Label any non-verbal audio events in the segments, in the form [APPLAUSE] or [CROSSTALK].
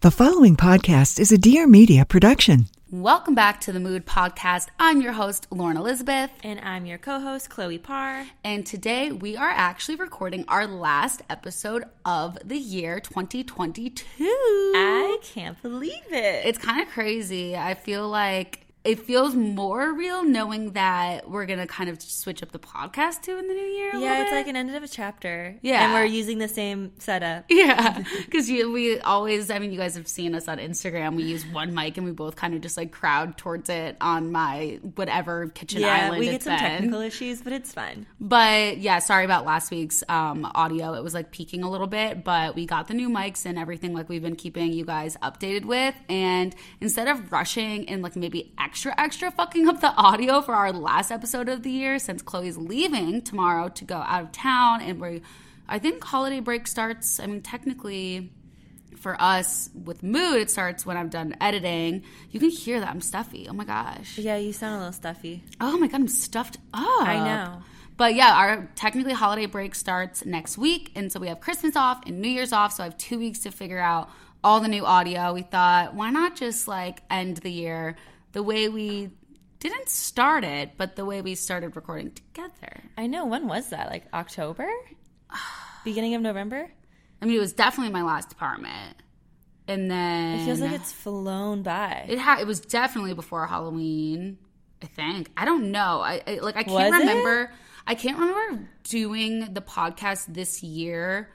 The following podcast is a Dear Media production. Welcome back to the Mood Podcast. I'm your host, Lauren Elizabeth. And I'm your co host, Chloe Parr. And today we are actually recording our last episode of the year 2022. I can't believe it. It's kind of crazy. I feel like it feels more real knowing that we're gonna kind of switch up the podcast too in the new year. yeah, it's like an end of a chapter. Yeah. and we're using the same setup. [LAUGHS] Yeah, because we always, I mean, you guys have seen us on Instagram. We use one mic and we both kind of just like crowd towards it on my whatever kitchen yeah, island. we get some been. technical issues, but it's fine. But yeah, sorry about last week's um, audio. It was like peaking a little bit, but we got the new mics and everything like we've been keeping you guys updated with. And instead of rushing and like maybe extra, extra fucking up the audio for our last episode of the year, since Chloe's leaving tomorrow to go out of town and we, I think holiday break starts, I mean, technically for us with mood, it starts when I'm done editing. You can hear that I'm stuffy. Oh my gosh. Yeah, you sound a little stuffy. Oh my god, I'm stuffed up. I know. But yeah, our technically holiday break starts next week, and so we have Christmas off and New Year's off. So I have two weeks to figure out all the new audio. We thought, why not just like end the year the way we didn't start it, but the way we started recording together. I know. When was that? Like October? [SIGHS] Beginning of November? I mean, it was definitely my last apartment, and then It feels like it's flown by. It ha- it was definitely before Halloween. I think. I don't know. I, I like I can't Was it? remember. I can't remember doing the podcast this year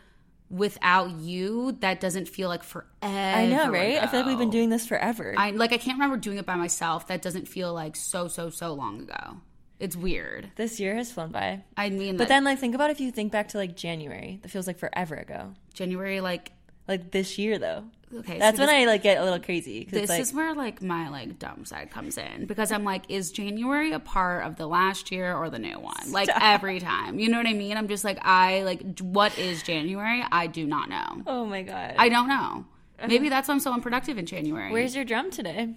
without you. That doesn't feel like forever. I know, right? I feel like we've been doing this forever. I like I can't remember doing it by myself. That doesn't feel like so so so long ago. It's weird. this year has flown by. I mean, But then, like, think about if you think back to like January. That feels like forever ago. January, like Like this year, though. Okay, That's so when this- I like get a little crazy. This like, is where like my like dumb side comes in because I'm like, is January a part of the last year or the new one? Like every time, you know what I mean? I'm just like, I like, what is January? I do not know. oh my god. I don't know. Uh-huh. Maybe that's why I'm so unproductive in January. Where's your drum today?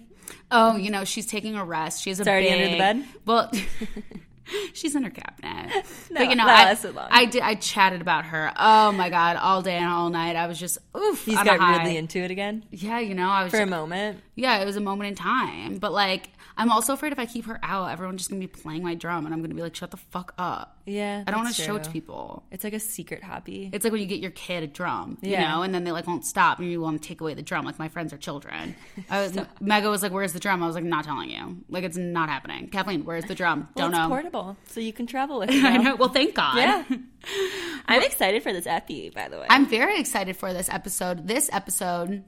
Oh, you know, she's taking a rest. She has a It's already big, under the bed? Well, [LAUGHS] [LAUGHS] [LAUGHS] she's in her cabinet. [LAUGHS] No, but you know, I, long. I did. I chatted about her. Oh my god, all day and all night. I was just oof. He's got really into it again Yeah, you know, I was for a moment. yeah, it was a moment in time. But like, I'm also afraid if I keep her out, everyone's just gonna be playing my drum, and I'm gonna be like, "Shut the fuck up." Yeah, I don't want to show it to people. It's like a secret hobby. It's like when you get your kid a drum, you know, and then they like won't stop, and you want to take away the drum. Like my friends are children. [LAUGHS] I was, Mega was like, "Where's the drum?" I was like, "Not telling you. Like it's not happening." Kathleen, where's the drum? well, don't it's know. portable, so you can travel with [LAUGHS] it. I know. Well, thank God. Yeah. [LAUGHS] I'm excited for this epi, by the way. I'm very excited for this episode. This episode,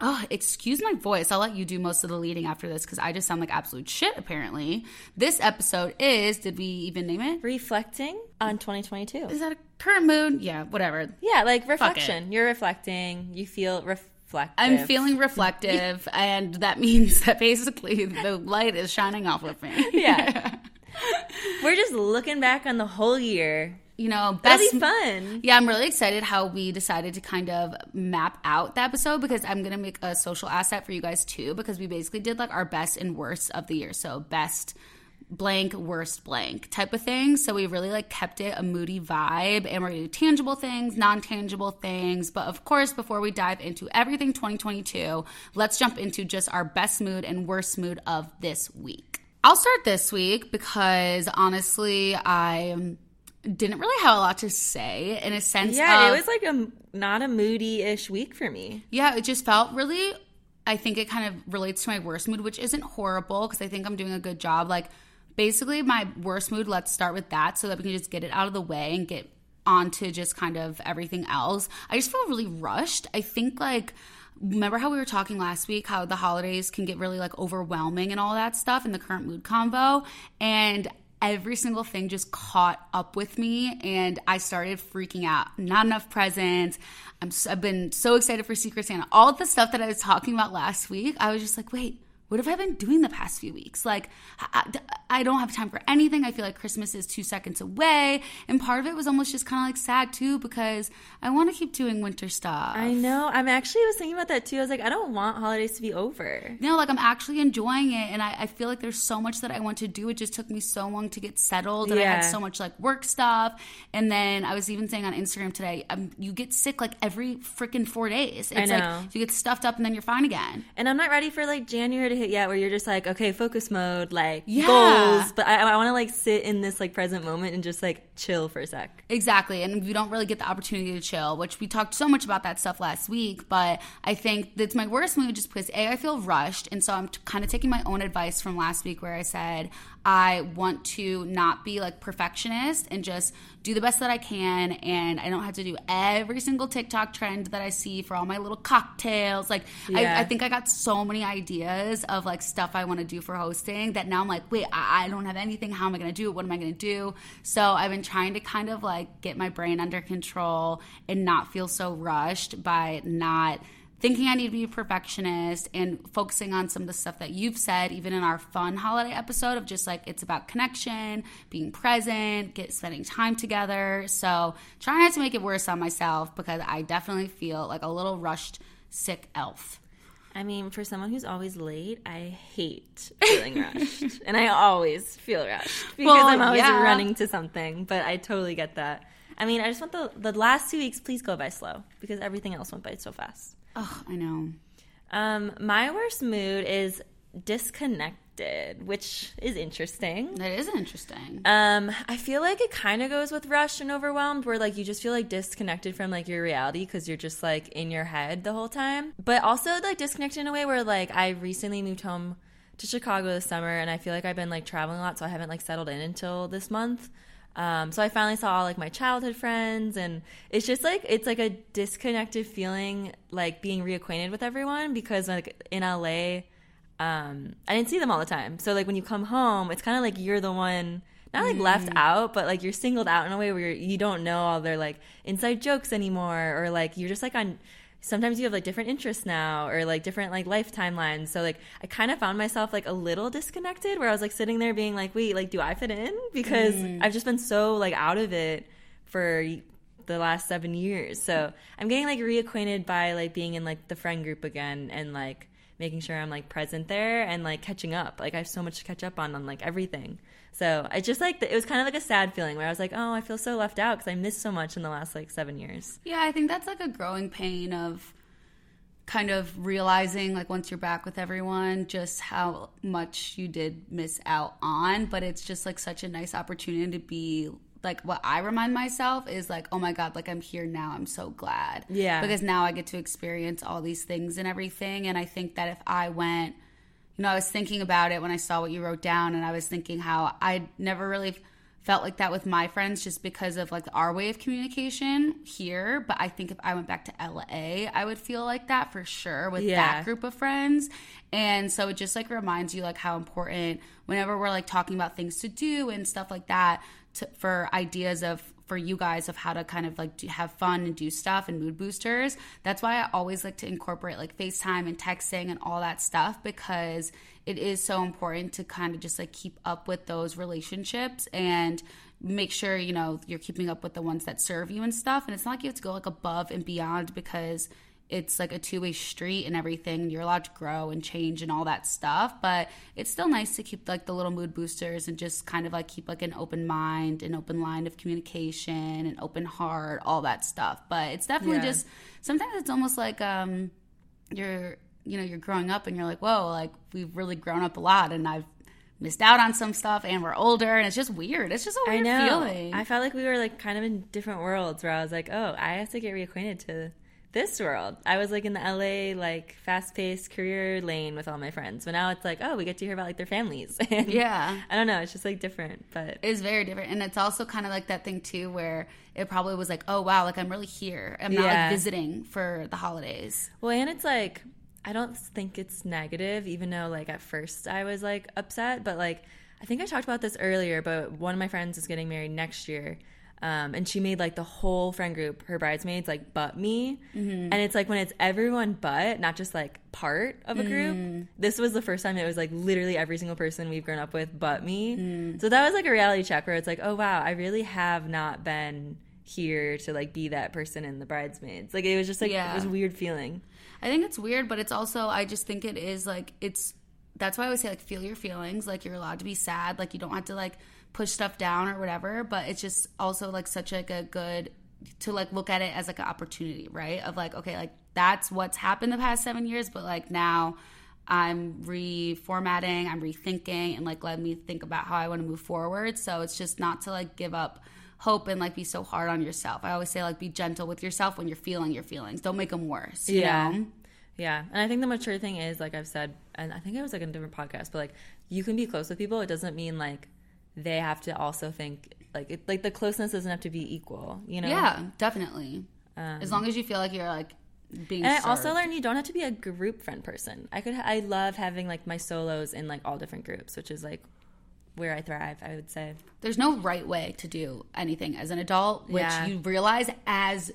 oh, excuse my voice. I'll let you do most of the leading after this because I just sound like absolute shit, apparently. This episode is, did we even name it? reflecting on 2022. Is that a current mood? Yeah, whatever. Yeah, like reflection. You're reflecting. You feel reflective. I'm feeling [LAUGHS] reflective, and that means that basically the light is shining off of me. Yeah. [LAUGHS] We're just looking back on the whole year. You know, That'll be fun. Yeah, I'm really excited how we decided to kind of map out the episode because I'm going to make a social asset for you guys too because we basically did like our best and worst of the year. So, best blank, worst blank type of thing. So, we really like kept it a moody vibe and we're to do tangible things, non tangible things. But of course, before we dive into everything 2022, let's jump into just our best mood and worst mood of this week. I'll start this week because honestly, I didn't really have a lot to say in a sense Yeah, of it was like a not a moody ish week for me. yeah it just felt really I think it kind of relates to my worst mood, which isn't horrible because I think I'm doing a good job. Like, basically, my worst mood, let's start with that so that we can just get it out of the way and get onto just kind of everything else. I just feel really rushed. I think, like, remember how we were talking last week how the holidays can get really like overwhelming and all that stuff in the current mood combo and every single thing just caught up with me and I started freaking out. Not enough presents. I'm I've been so excited for Secret Santa. All the stuff that I was talking about last week, I was just like, "Wait, what have I been doing the past few weeks? Like, I, I, don't have time for anything. I feel like Christmas is two seconds away. And part of it was almost just kind of like sad too because I want to keep doing winter stuff. I know. I'm actually I was thinking about that too. I was like, I don't want holidays to be over. No, like I'm actually enjoying it. And I, I feel like there's so much that I want to do. It just took me so long to get settled. And yeah. I had so much like work stuff. And then I was even saying on Instagram today, um, you get sick like every freaking four days. It's like you get stuffed up and then you're fine again. And I'm not ready for like January to hit yet where you're just like, okay, focus mode, like yeah. goals. But I, I want to like sit in this like present moment and just like chill for a sec. Exactly. And we don't really get the opportunity to chill, which we talked so much about that stuff last week. But I think that's my worst mood just because A, I feel rushed. And so I'm t- kind of taking my own advice from last week where I said, I want to not be like perfectionist and just do the best that I can. And I don't have to do every single TikTok trend that I see for all my little cocktails. Like, yeah. I, I, think I got so many ideas of like stuff I want to do for hosting that now I'm like, wait, I, I don't have anything. How am I going to do it? What am I going to do? So I've been trying to kind of like get my brain under control and not feel so rushed by not thinking I need to be a perfectionist and focusing on some of the stuff that you've said, even in our fun holiday episode of just like it's about connection, being present, get spending time together. So trying not to make it worse on myself because I definitely feel like a little rushed, sick elf. I mean, for someone who's always late, I hate feeling rushed. [LAUGHS] and I always feel rushed because well, I'm always yeah. running to something. But I totally get that. I mean, I just want the the last two weeks, please go by slow because everything else went by so fast. Oh, I know. Um, my worst mood is disconnected, which is interesting. That is interesting. Um, I feel like it kind of goes with rushed and overwhelmed, where like you just feel like disconnected from like your reality because you're just like in your head the whole time. But also like disconnected in a way where like I recently moved home to Chicago this summer, and I feel like I've been like traveling a lot, so I haven't like settled in until this month. Um, so I finally saw like my childhood friends, and it's just like it's like a disconnected feeling, like being reacquainted with everyone because like in LA, um, I didn't see them all the time. So like when you come home, it's kind of like you're the one not like mm. left out, but like you're singled out in a way where you're, you do not know all their like inside jokes anymore, or like you're just like on sometimes you have like different interests now or like different like life timelines. So like I kind of found myself like a little disconnected where I was like sitting there being like, wait, like do I fit in? Because mm. I've just been so like out of it for the last seven years. So I'm getting like reacquainted by like being in like the friend group again and like making sure I'm like present there and like catching up. Like I have so much to catch up on on like everything. So I just like it was kind of like a sad feeling where I was like, oh, I feel so left out because I missed so much in the last like seven years. Yeah, I think that's like a growing pain of kind of realizing like once you're back with everyone just how much you did miss out on but it's just like such a nice opportunity to be like what I remind myself is like, oh my God, like I'm here now. I'm so glad. Yeah. Because now I get to experience all these things and everything. And I think that if I went you know, I was thinking about it when I saw what you wrote down, and I was thinking how I never really felt like that with my friends just because of like our way of communication here. But I think if I went back to LA, I would feel like that for sure with yeah. that group of friends. And so it just like reminds you like how important whenever we're like talking about things to do and stuff like that to, for ideas of for you guys of how to kind of like have fun and do stuff and mood boosters. That's why I always like to incorporate like FaceTime and texting and all that stuff because it is so important to kind of just like keep up with those relationships and make sure you know you're keeping up with the ones that serve you and stuff and it's not like you have to go like above and beyond because it's like a two-way street and everything you're allowed to grow and change and all that stuff but it's still nice to keep like the little mood boosters and just kind of like keep like an open mind an open line of communication an open heart all that stuff but it's definitely yeah. just sometimes it's almost like um you're you know you're growing up and you're like whoa like we've really grown up a lot and i've missed out on some stuff and we're older and it's just weird it's just a weird I know. feeling i felt like we were like kind of in different worlds where i was like oh i have to get reacquainted to this world. I was like in the LA like fast paced career lane with all my friends. But now it's like, oh, we get to hear about like their families. [LAUGHS] Yeah. I don't know, it's just like different. But It's very different. And it's also kind of like that thing too where it probably was like, oh wow, like I'm really here. I'm not Yeah. like visiting for the holidays. well, and it's like I don't think it's negative, even though like at first I was like upset, but like I think I talked about this earlier, but one of my friends is getting married next year. Um, and she made like the whole friend group, her bridesmaids, like but me. Mm-hmm. And it's like when it's everyone but, not just like part of a group. Mm. This was the first time it was like literally every single person we've grown up with but me. Mm. So that was like a reality check where it's like, oh wow, I really have not been here to like be that person in the bridesmaids. Like it was just like Yeah. it was a weird feeling. I think it's weird, but it's also I just think it is like it's that's why I always say like feel your feelings. Like you're allowed to be sad. Like you don't have to like push stuff down or whatever. But it's just also like such like a good to like look at it as like an opportunity, right? Of like, okay, like that's what's happened the past seven years, but like now I'm reformatting, I'm rethinking, and like let me think about how I want to move forward. So it's just not to like give up hope and like be so hard on yourself. I always say like be gentle with yourself when you're feeling your feelings. Don't make them worse. You Yeah. Know? Yeah, and I think the mature thing is like I've said, and I think it was like in a different podcast, but like you can be close with people. It doesn't mean like they have to also think like it, like the closeness doesn't have to be equal. You know? Yeah, definitely. as um, long as you feel like you're like being. And I also served. learned you don't have to be a group friend person. I could I love having like my solos in like all different groups, which is like where I thrive. I would say. there's no right way to do anything as an adult, which Yeah. you realize as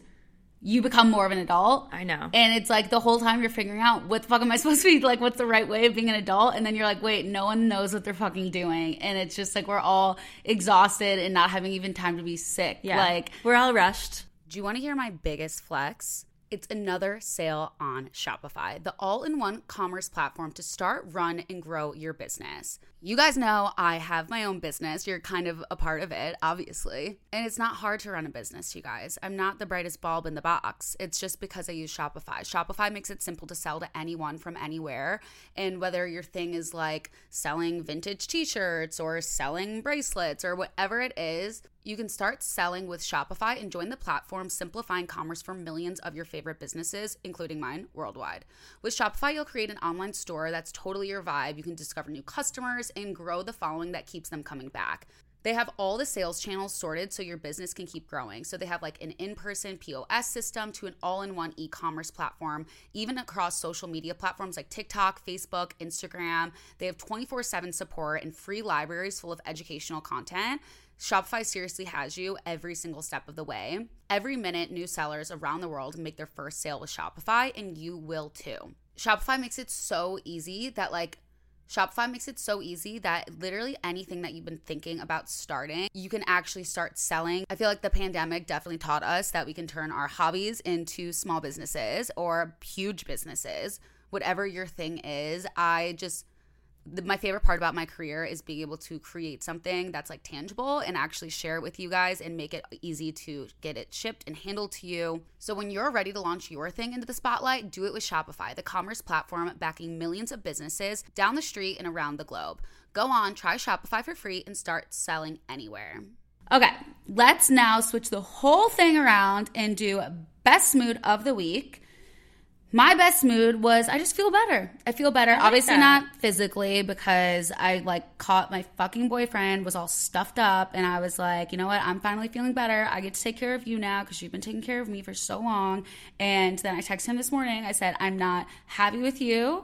you become more of an adult. I know. And it's like the whole time you're figuring out what the fuck am I [LAUGHS] supposed to be like what's the right way of being an adult and then you're like wait no one knows what they're fucking doing and it's just like we're all exhausted and not having even time to be sick. Yeah, Like we're all rushed. Do you want to hear my biggest flex? It's another sale on Shopify, the all in one commerce platform to start, run, and grow your business. You guys know I have my own business. You're kind of a part of it, obviously. And it's not hard to run a business, you guys. I'm not the brightest bulb in the box. It's just because I use Shopify. Shopify makes it simple to sell to anyone from anywhere. And whether your thing is like selling vintage t shirts or selling bracelets or whatever it is, you can start selling with Shopify and join the platform simplifying commerce for millions of your favorite businesses, including mine, worldwide. With Shopify, you'll create an online store that's totally your vibe. You can discover new customers and grow the following that keeps them coming back. They have all the sales channels sorted so your business can keep growing. So they have like an in person POS system to an all in one e commerce platform, even across social media platforms like TikTok, Facebook, Instagram. They have 24 7 support and free libraries full of educational content. Shopify seriously has you every single step of the way. Every minute, new sellers around the world make their first sale with Shopify, and you will too. Shopify makes it so easy that, like, Shopify makes it so easy that literally anything that you've been thinking about starting, you can actually start selling. I feel like the pandemic definitely taught us that we can turn our hobbies into small businesses or huge businesses. Whatever your thing is, I just the, my favorite part about my career is being able to create something that's like tangible and actually share it with you guys and make it easy to get it shipped and handled to you. So when you're ready to launch your thing into the spotlight, do it with Shopify, the commerce platform backing millions of businesses down the street and around the globe. Go on, try Shopify for free and start selling anywhere. Okay, let's now switch the whole thing around and do best mood of the week. My best mood was I just feel better. I feel better. Obviously that. not physically because I like caught my fucking boyfriend was all stuffed up and I was like, you know what? I'm finally feeling better. I get to take care of you now because you've been taking care of me for so long. And then I texted him this morning. I said, I'm not happy with you,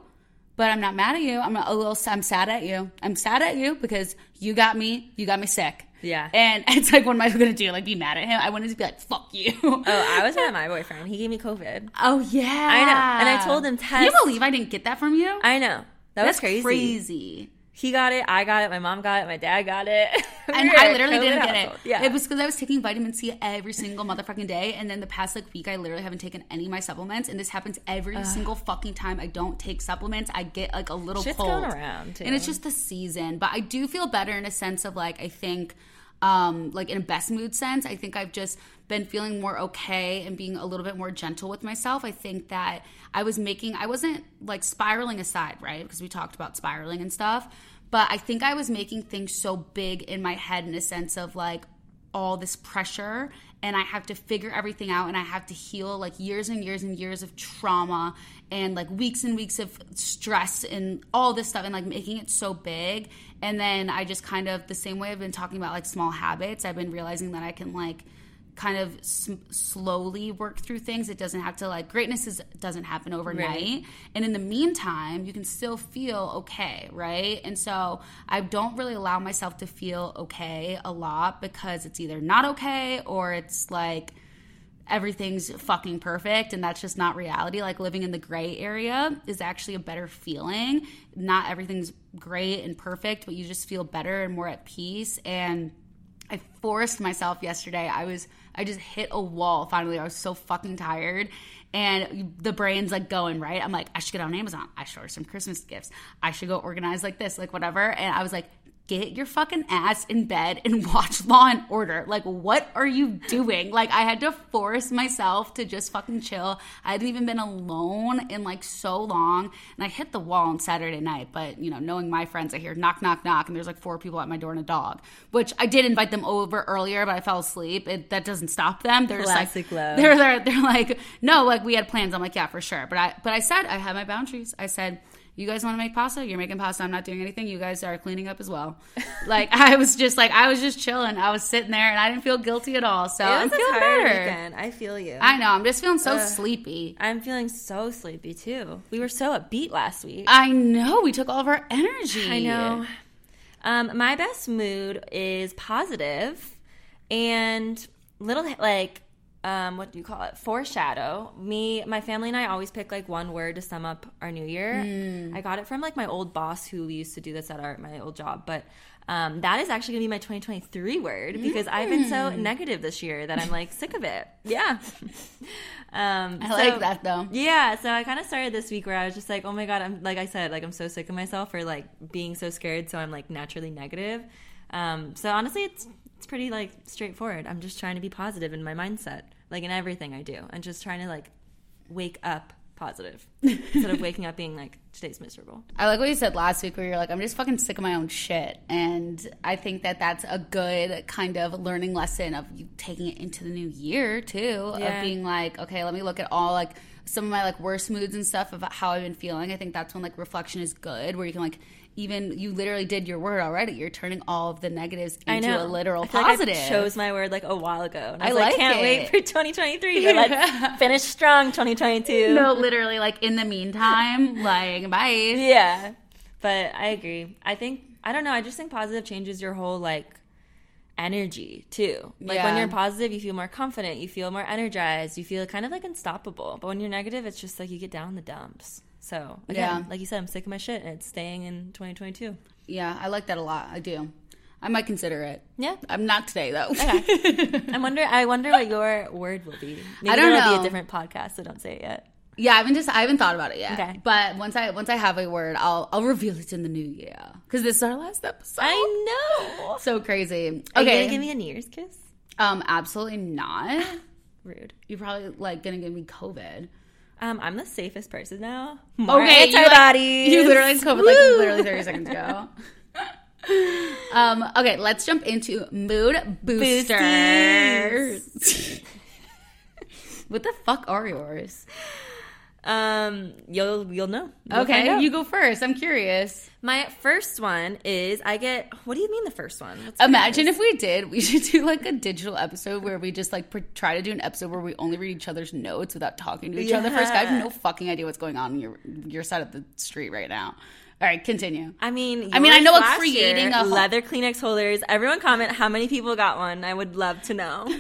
but I'm not mad at you. I'm a little. I'm sad at you. I'm sad at you because you got me. You got me sick. Yeah. And [LAUGHS] it's like, what am I gonna do? Like, be mad at him? I wanted to be like, fuck you. Oh, I was mad at [LAUGHS] my boyfriend. He gave me COVID. Oh yeah, I know. And I told him, Can you believe I didn't get that from you? I know. That That's was crazy. Crazy. He got it. I got it. My mom got it. My dad got it. [LAUGHS] And I literally didn't get it. Yeah. It was because I was taking vitamin C every single motherfucking day, and then the past like week, I literally haven't taken any of my supplements, and this happens every single fucking time I don't take supplements. I get like a little Shit's cold, going around, too. and it's just the season. But I do feel better in a sense of like I think. Um, like in a best mood sense, I think I've just been feeling more okay and being a little bit more gentle with myself. I think that I was making, I wasn't like spiraling aside, right? Because we talked about spiraling and stuff. But I think I was making things so big in my head in a sense of like, all this pressure and I have to figure everything out and I have to heal like years and years and years of trauma and like weeks and weeks of stress and all this stuff and like making it so big. And then I just kind of, the same way I've been talking about like small habits, I've been realizing that I can like, kind of s- slowly work through things. It doesn't have to like greatness is doesn't happen overnight. Right. And in the meantime, you can still feel okay, right? And so I don't really allow myself to feel okay a lot because it's either not okay or it's like everything's fucking perfect and that's just not reality like living in the gray area is actually a better feeling not everything's great and perfect but you just feel better and more at peace and I forced myself yesterday. I was I just hit a wall finally. I was so fucking tired. And the brain's like going, right? I'm like, I should get on Amazon. I should order some Christmas gifts. I should go organize like this, like whatever. And I was like, get your fucking ass in bed and [LAUGHS] watch Law and Order. Like, what are you doing? Like, I had to force myself to just fucking chill. I hadn't even been alone in like so long. And I hit the wall on Saturday night. But, you know, knowing my friends, I hear knock, knock, knock. And there's like four people at my door and a dog, which I did invite them over earlier, but I fell asleep. It, that doesn't stop them. They're just Classic like, love. [LAUGHS] they're, they're, they're like, no, like we had plans. I'm like, yeah, for sure. But I, but I said, I had my boundaries. I said, you guys want to make pasta? You're making pasta. I'm not doing anything. You guys are cleaning up as well. [LAUGHS] like I was just like I was just chilling. I was sitting there and I didn't feel guilty at all. So I'm feeling better. weekend. I feel you. I know. I'm just feeling so sleepy. I'm feeling so sleepy too. We were so upbeat last week. I know. We took all of our energy. I know. Um, my best mood is positive and little like um, what do you call it? Foreshadow. Me, my family, and I always pick like one word to sum up our new year. I got it from like my old boss who used to do this at our my old job, but. Um, that is actually gonna be my 2023 word because I've been so negative this year that I'm like sick of it. [LAUGHS] Yeah. [LAUGHS] um, I so- like that though. yeah, so I kind of started this week where I was just like, oh my god, I'm like I said, like I'm so sick of myself for like being so scared, so I'm like naturally negative. Um, so honestly, it's it's pretty like straightforward. I'm just trying to be positive in my mindset, like in everything I do, and just trying to like wake up positive [LAUGHS] instead of waking up being like today's miserable. I like what you said last week where you're like, I'm just fucking sick of my own shit. And I think that that's a good kind of learning lesson of you taking it into the new year too, Yeah. of being like, okay, let me look at all like some of my like worst moods and stuff of how I've been feeling. I think that's when like reflection is good, where you can like even you literally did your word already. You're turning all of the negatives into a literal I feel like positive. I chose my word like a while ago. And I, I like, like can't it. wait for 2023. But [LAUGHS] let's finish strong 2022. no, literally, like in the meantime, [LAUGHS] like bye. Yeah. But I agree. I think I don't know, I just think positive changes your whole like energy too. Like when you're positive, you feel more confident, you feel more energized, you feel kind of like unstoppable. But when you're negative, it's just like you get down the dumps. So again, Yeah. like you said, I'm sick of my shit and it's staying in 2022. Yeah, I like that a lot. I do. I might consider it. Yeah. I'm not today though. [LAUGHS] I wonder I wonder what your word will be. Maybe I don't that'll be know. a different podcast, so don't say it yet. Yeah, I haven't just I haven't thought about it yet. Okay. But once I once I have a word, I'll I'll reveal it in the new year because this is our last episode. I know. So crazy. Are you Okay. gonna give me a New Year's kiss? um, absolutely not. [LAUGHS] Rude. You're probably like gonna give me COVID. Um, I'm the safest person now. Okay, you, like-. You literally COVID like literally 30 seconds ago. [LAUGHS] um, okay, let's jump into mood boosters. [LAUGHS] what the fuck are yours? Um, you'll you'll know. You'll Okay, you go first. I'm curious. My first one is I get. What do you mean the first one? What's Imagine if we did, we [LAUGHS] should do like a digital episode where we just like pr- try to do an episode where we only read each other's notes without talking to each other first. I have no fucking idea what's going on in your your side of the street right now. All right, continue. I mean, I mean, I know, last creating year, a leather Kleenex holders. Everyone comment how many people got one. I would love to know. [LAUGHS]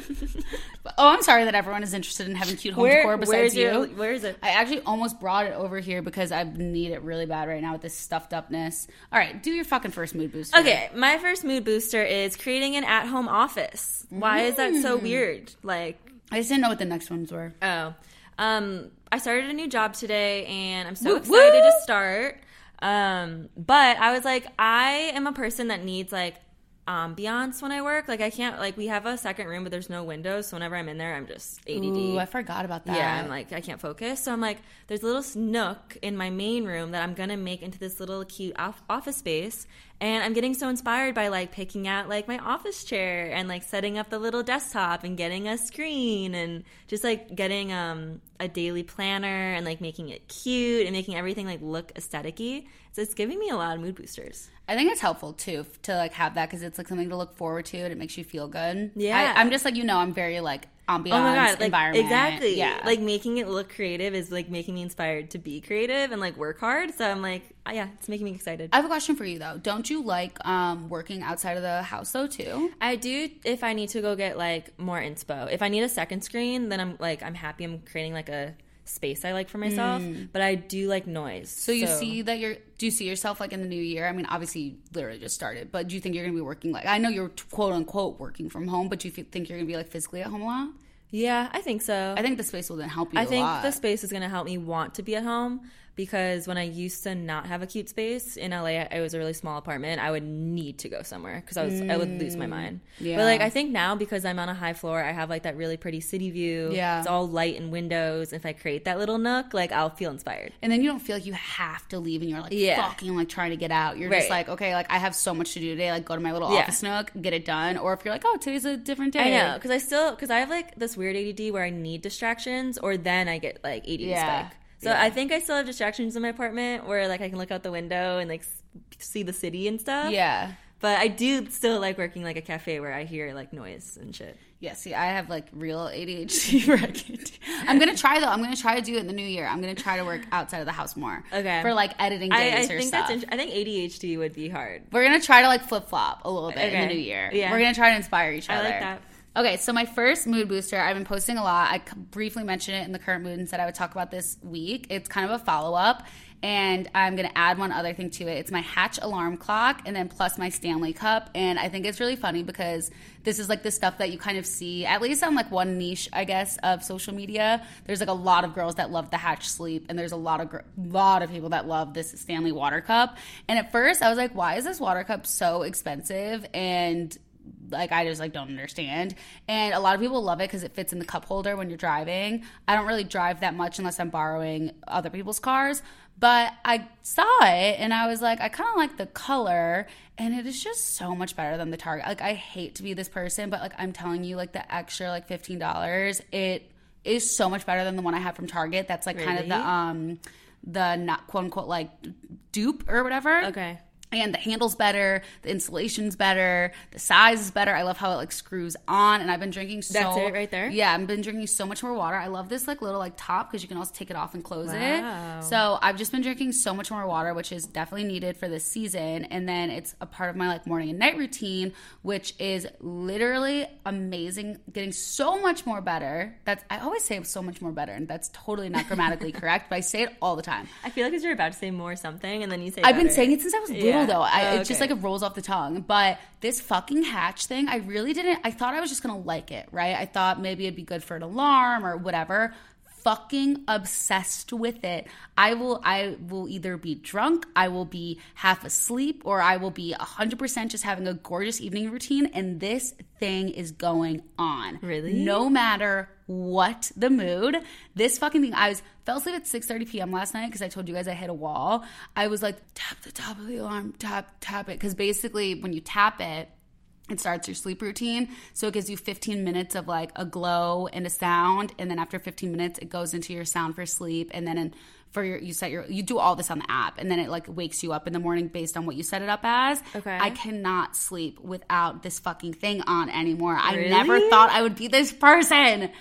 Oh, I'm sorry that everyone is interested in having cute home Where- decor besides you. where is it? I actually almost brought it over here because I need it really bad right now with this stuffed upness. All right, do your fucking first mood booster. Okay, my first mood booster is creating an at-home office. Why is that so Mm. weird? Like, I just didn't know what the next ones were. Oh, um, I started a new job today, and I'm so Woo- excited woo! to start. Um, but I was like, I am a person that needs like ambiance when I work. Like, I can't like we have a second room, but there's no windows, so whenever I'm in there, I'm just ADD. Ooh, I forgot about that. Yeah, I'm like I can't focus. So I'm like, there's a little nook in my main room that I'm gonna make into this little cute off- office space, And I'm getting so inspired by like picking out like my office chair and like setting up the little desktop and getting a screen and just like getting um a daily planner and like making it cute and making everything like look aesthetic-y. So it's giving me a lot of mood boosters. I think it's helpful too to like have that because it's like something to look forward to and it makes you feel good. Yeah. I, I'm just like you know I'm very like ambiance Oh my god, like environment. exactly. Yeah, Like making it look creative is like making me inspired to be creative and like work hard. So I'm like, ah, yeah, it's making me excited. I have a question for you though. Don't you like um working outside of the house though too? I do if I need to go get like more inspo. If I need a second screen, then I'm like I'm happy I'm creating like a space I like for myself. But I do like noise. So you see that you're do you see yourself like in the new year? I mean, obviously you literally just started, but do you think you're gonna be working like I know you're quote unquote working from home, but do you f- think you're gonna be like physically at home a lot? Yeah, I think so. I think the space will then help you. I think lot. the space is going to help me want to be at home because when I used to not have a cute space in LA, it was a really small apartment. I would need to go somewhere because I was I would lose my mm. mind. yeah. But like I think now because I'm on a high floor, I have like that really pretty city view. Yeah. it's all light and windows. If I create that little nook, like I'll feel inspired. and then you don't feel like you have to leave and you're like Yeah. fucking like trying to get out. You're just like, okay, like I have so much to do today. Like go to my little Yeah. office nook, get it done. Or if you're like, oh, today's a different day. I know because I still because I have like this weird ADD where I need distractions, or then I get like ADD Yeah. spike. So Yeah. I think I still have distractions in my apartment where like I can look out the window and like see the city and stuff. Yeah. But I do still like working like a cafe where I hear like noise and shit. Yeah, see, I have like real ADHD [LAUGHS] where I can't do- I'm gonna try though. I'm gonna try to do it in the new year. I'm gonna try to work outside of the house more. Okay. For like editing I, days I or think stuff. that's int- I think ADHD would be hard. We're gonna try to like flip flop a little bit in the new year. Yeah. We're gonna try to inspire each I other. like that. Okay, so my first mood booster, I've been posting a lot. I briefly mentioned it in the current mood and said I would talk about this week. It's kind of a follow up, and I'm gonna add one other thing to it. It's my Hatch alarm clock, and then plus my Stanley cup. And I think it's really funny because this is like the stuff that you kind of see, at least on like one niche, I guess, of social media. There's like a lot of girls that love the Hatch sleep, and there's a lot of gr- lot of people that love this Stanley water cup. And at first, I was like, why is this water cup so expensive? And like I just like don't understand. And a lot of people love it because it fits in the cup holder when you're driving. I don't really drive that much unless I'm borrowing other people's cars. But I saw it and I was like, I kind of like the color, and it is just so much better than the Target. Like I hate to be this person, but like I'm telling you, like the extra like fifteen dollars, it is so much better than the one I have from Target. That's like kind of the um the not quote unquote like dupe or whatever. Okay. And the handle's better, the insulation's better, the size is better. I love how it like screws on. And I've been drinking so That's it right there? Yeah, I've been drinking so much more water. I love this like little like top because you can also take it off and close Wow. it. So I've just been drinking so much more water, which is definitely needed for this season. And then it's a part of my like morning and night routine, which is literally amazing. Getting so much more better. That's I always say so much more better, and that's totally not grammatically [LAUGHS] correct, but I say it all the time. I feel like as you're about to say more something and then you say I've been saying it since I was little, Yeah. Though. I, Oh, It's just like it rolls off the tongue. But this fucking hatch thing, I really didn't. I thought I was just gonna like it, right? I thought maybe it'd be good for an alarm or whatever. Fucking obsessed with it. I will. I will either be drunk, I will be half asleep, or I will be hundred percent just having a gorgeous evening routine. And this thing is going on. Really? No matter what the mood. This fucking thing. I was fell asleep at 6:30 p.m. last night because I told you guys I hit a wall. I was like, tap the top of the alarm, tap tap it, because basically when you tap it. It starts your sleep routine. So it gives you 15 minutes of like a glow and a sound. And then after 15 minutes, it goes into your sound for sleep. And then in, for your, you set your, you do all this on the app. And then it like wakes you up in the morning based on what you set it up as. Okay. I cannot sleep without this fucking thing on anymore. I never thought I would be this person.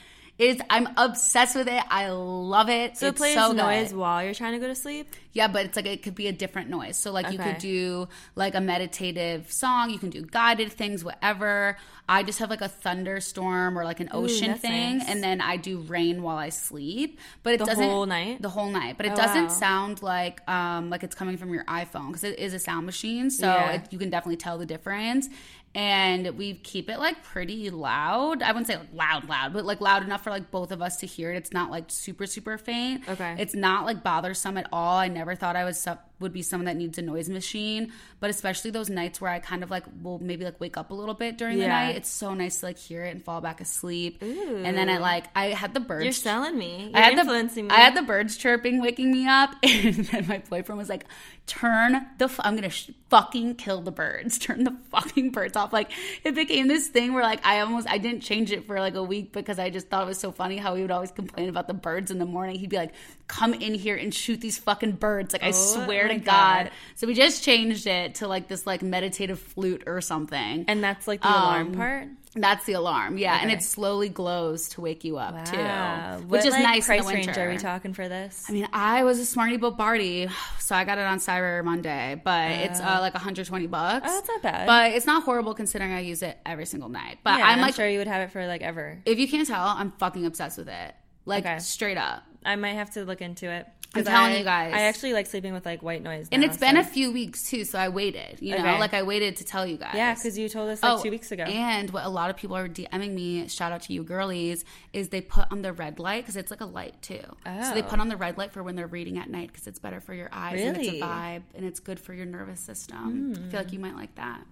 It's I'm obsessed with it. I love it. So it plays so good. noise while you're trying to go to sleep? Yeah, but it's like it could be a different noise. So like you could do like a meditative song, you can do guided things, whatever. I just have like a thunderstorm or like an ocean that's thing, nice. and then I do rain while I sleep. But it The doesn't whole night? The whole night. But it Oh, doesn't wow. sound like um like it's coming from your iPhone because it is a sound machine, so Yeah. it, you can definitely tell the difference. And we keep it like pretty loud. I wouldn't say like loud, loud, but like loud enough for like both of us to hear it. It's not like super, super faint. Okay. It's not like bothersome at all. I never thought I would su- would be someone that needs a noise machine, but especially those nights where I kind of like will maybe like wake up a little bit during the night. It's so nice to like hear it and fall back asleep. And then I like I had the birds. You're selling me. You're I had influencing the me. I had the birds chirping, waking me up, [LAUGHS] and then my boyfriend was like, "Turn the f- I'm gonna sh- fucking kill the birds. [LAUGHS] Turn the fucking birds off." Like it became this thing where like I almost I didn't change it for like a week because I just thought it was so funny how he would always complain about the birds in the morning. He'd be like, "Come in here and shoot these fucking birds!" Like I oh, swear to God. God. So we just changed it to like this like meditative flute or something. and that's like the alarm Um, part. That's the alarm, yeah, and it slowly glows to wake you up Wow. too, which is like, nice Price in the winter. range are we talking for this? I mean, I was a Smarty Boat Barty, so I got it on Cyber Monday, but it's uh, like 120 bucks. Oh, that's not bad. But it's not horrible considering I use it every single night. But yeah, I'm I'm like, sure you would have it for like ever. if you can't tell, I'm fucking obsessed with it. Like Okay. straight up. I might have to look into it. I'm telling I- you guys. I actually like sleeping with like white noise. And now, it's been a few weeks too, so I waited. You know, Okay. like I waited to tell you guys. yeah, because you told us like Oh, two weeks ago. And what a lot of people are DMing me, shout out to you girlies, is they put on the red light because it's like a light too. Oh. So they Oh. put on the red light for when they're reading at night because it's better for your eyes and it's a Hmm. vibe and it's good for your nervous system. I feel like you might like that.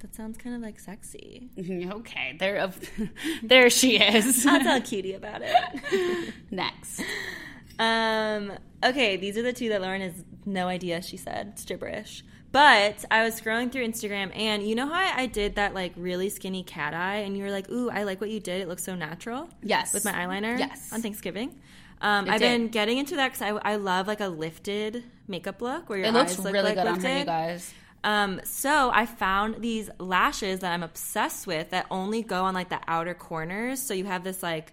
that sounds kind of like sexy. [LAUGHS] okay, there, [LAUGHS] there she is. I'll tell Cutie about it. [LAUGHS] Next, Um, okay, these are the two that Lauren has no idea. She said it's gibberish. But I was scrolling through Instagram, and you know how I, I did that like really skinny cat eye, and you were like, "Ooh, I like what you did. It looks so natural." Yes. with my eyeliner. Yes. on Thanksgiving. Um, I've been getting into that because I, I love like a lifted makeup look where your it looks eyes look really like good on her, you guys. Um, so I found these lashes that I'm obsessed with that only go on like the outer corners. So you have this like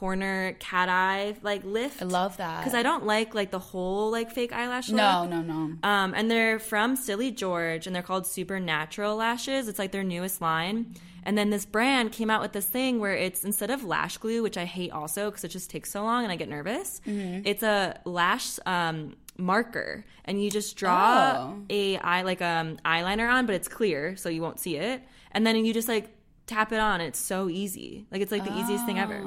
corner cat eye like lift. I love that. because I don't like like the whole like fake eyelash. Look. No, no, no. Um, and they're from Silly George, and they're called Supernatural lashes. It's like their newest line. And then this brand came out with this thing where it's instead of lash glue, which I hate also because it just takes so long and I get nervous. Mm-hmm. It's a lash um, marker, and you just draw Oh. a eye like um eyeliner on, but it's clear, so you won't see it. And then you just like tap it on. And it's so easy. Like it's like the easiest thing ever.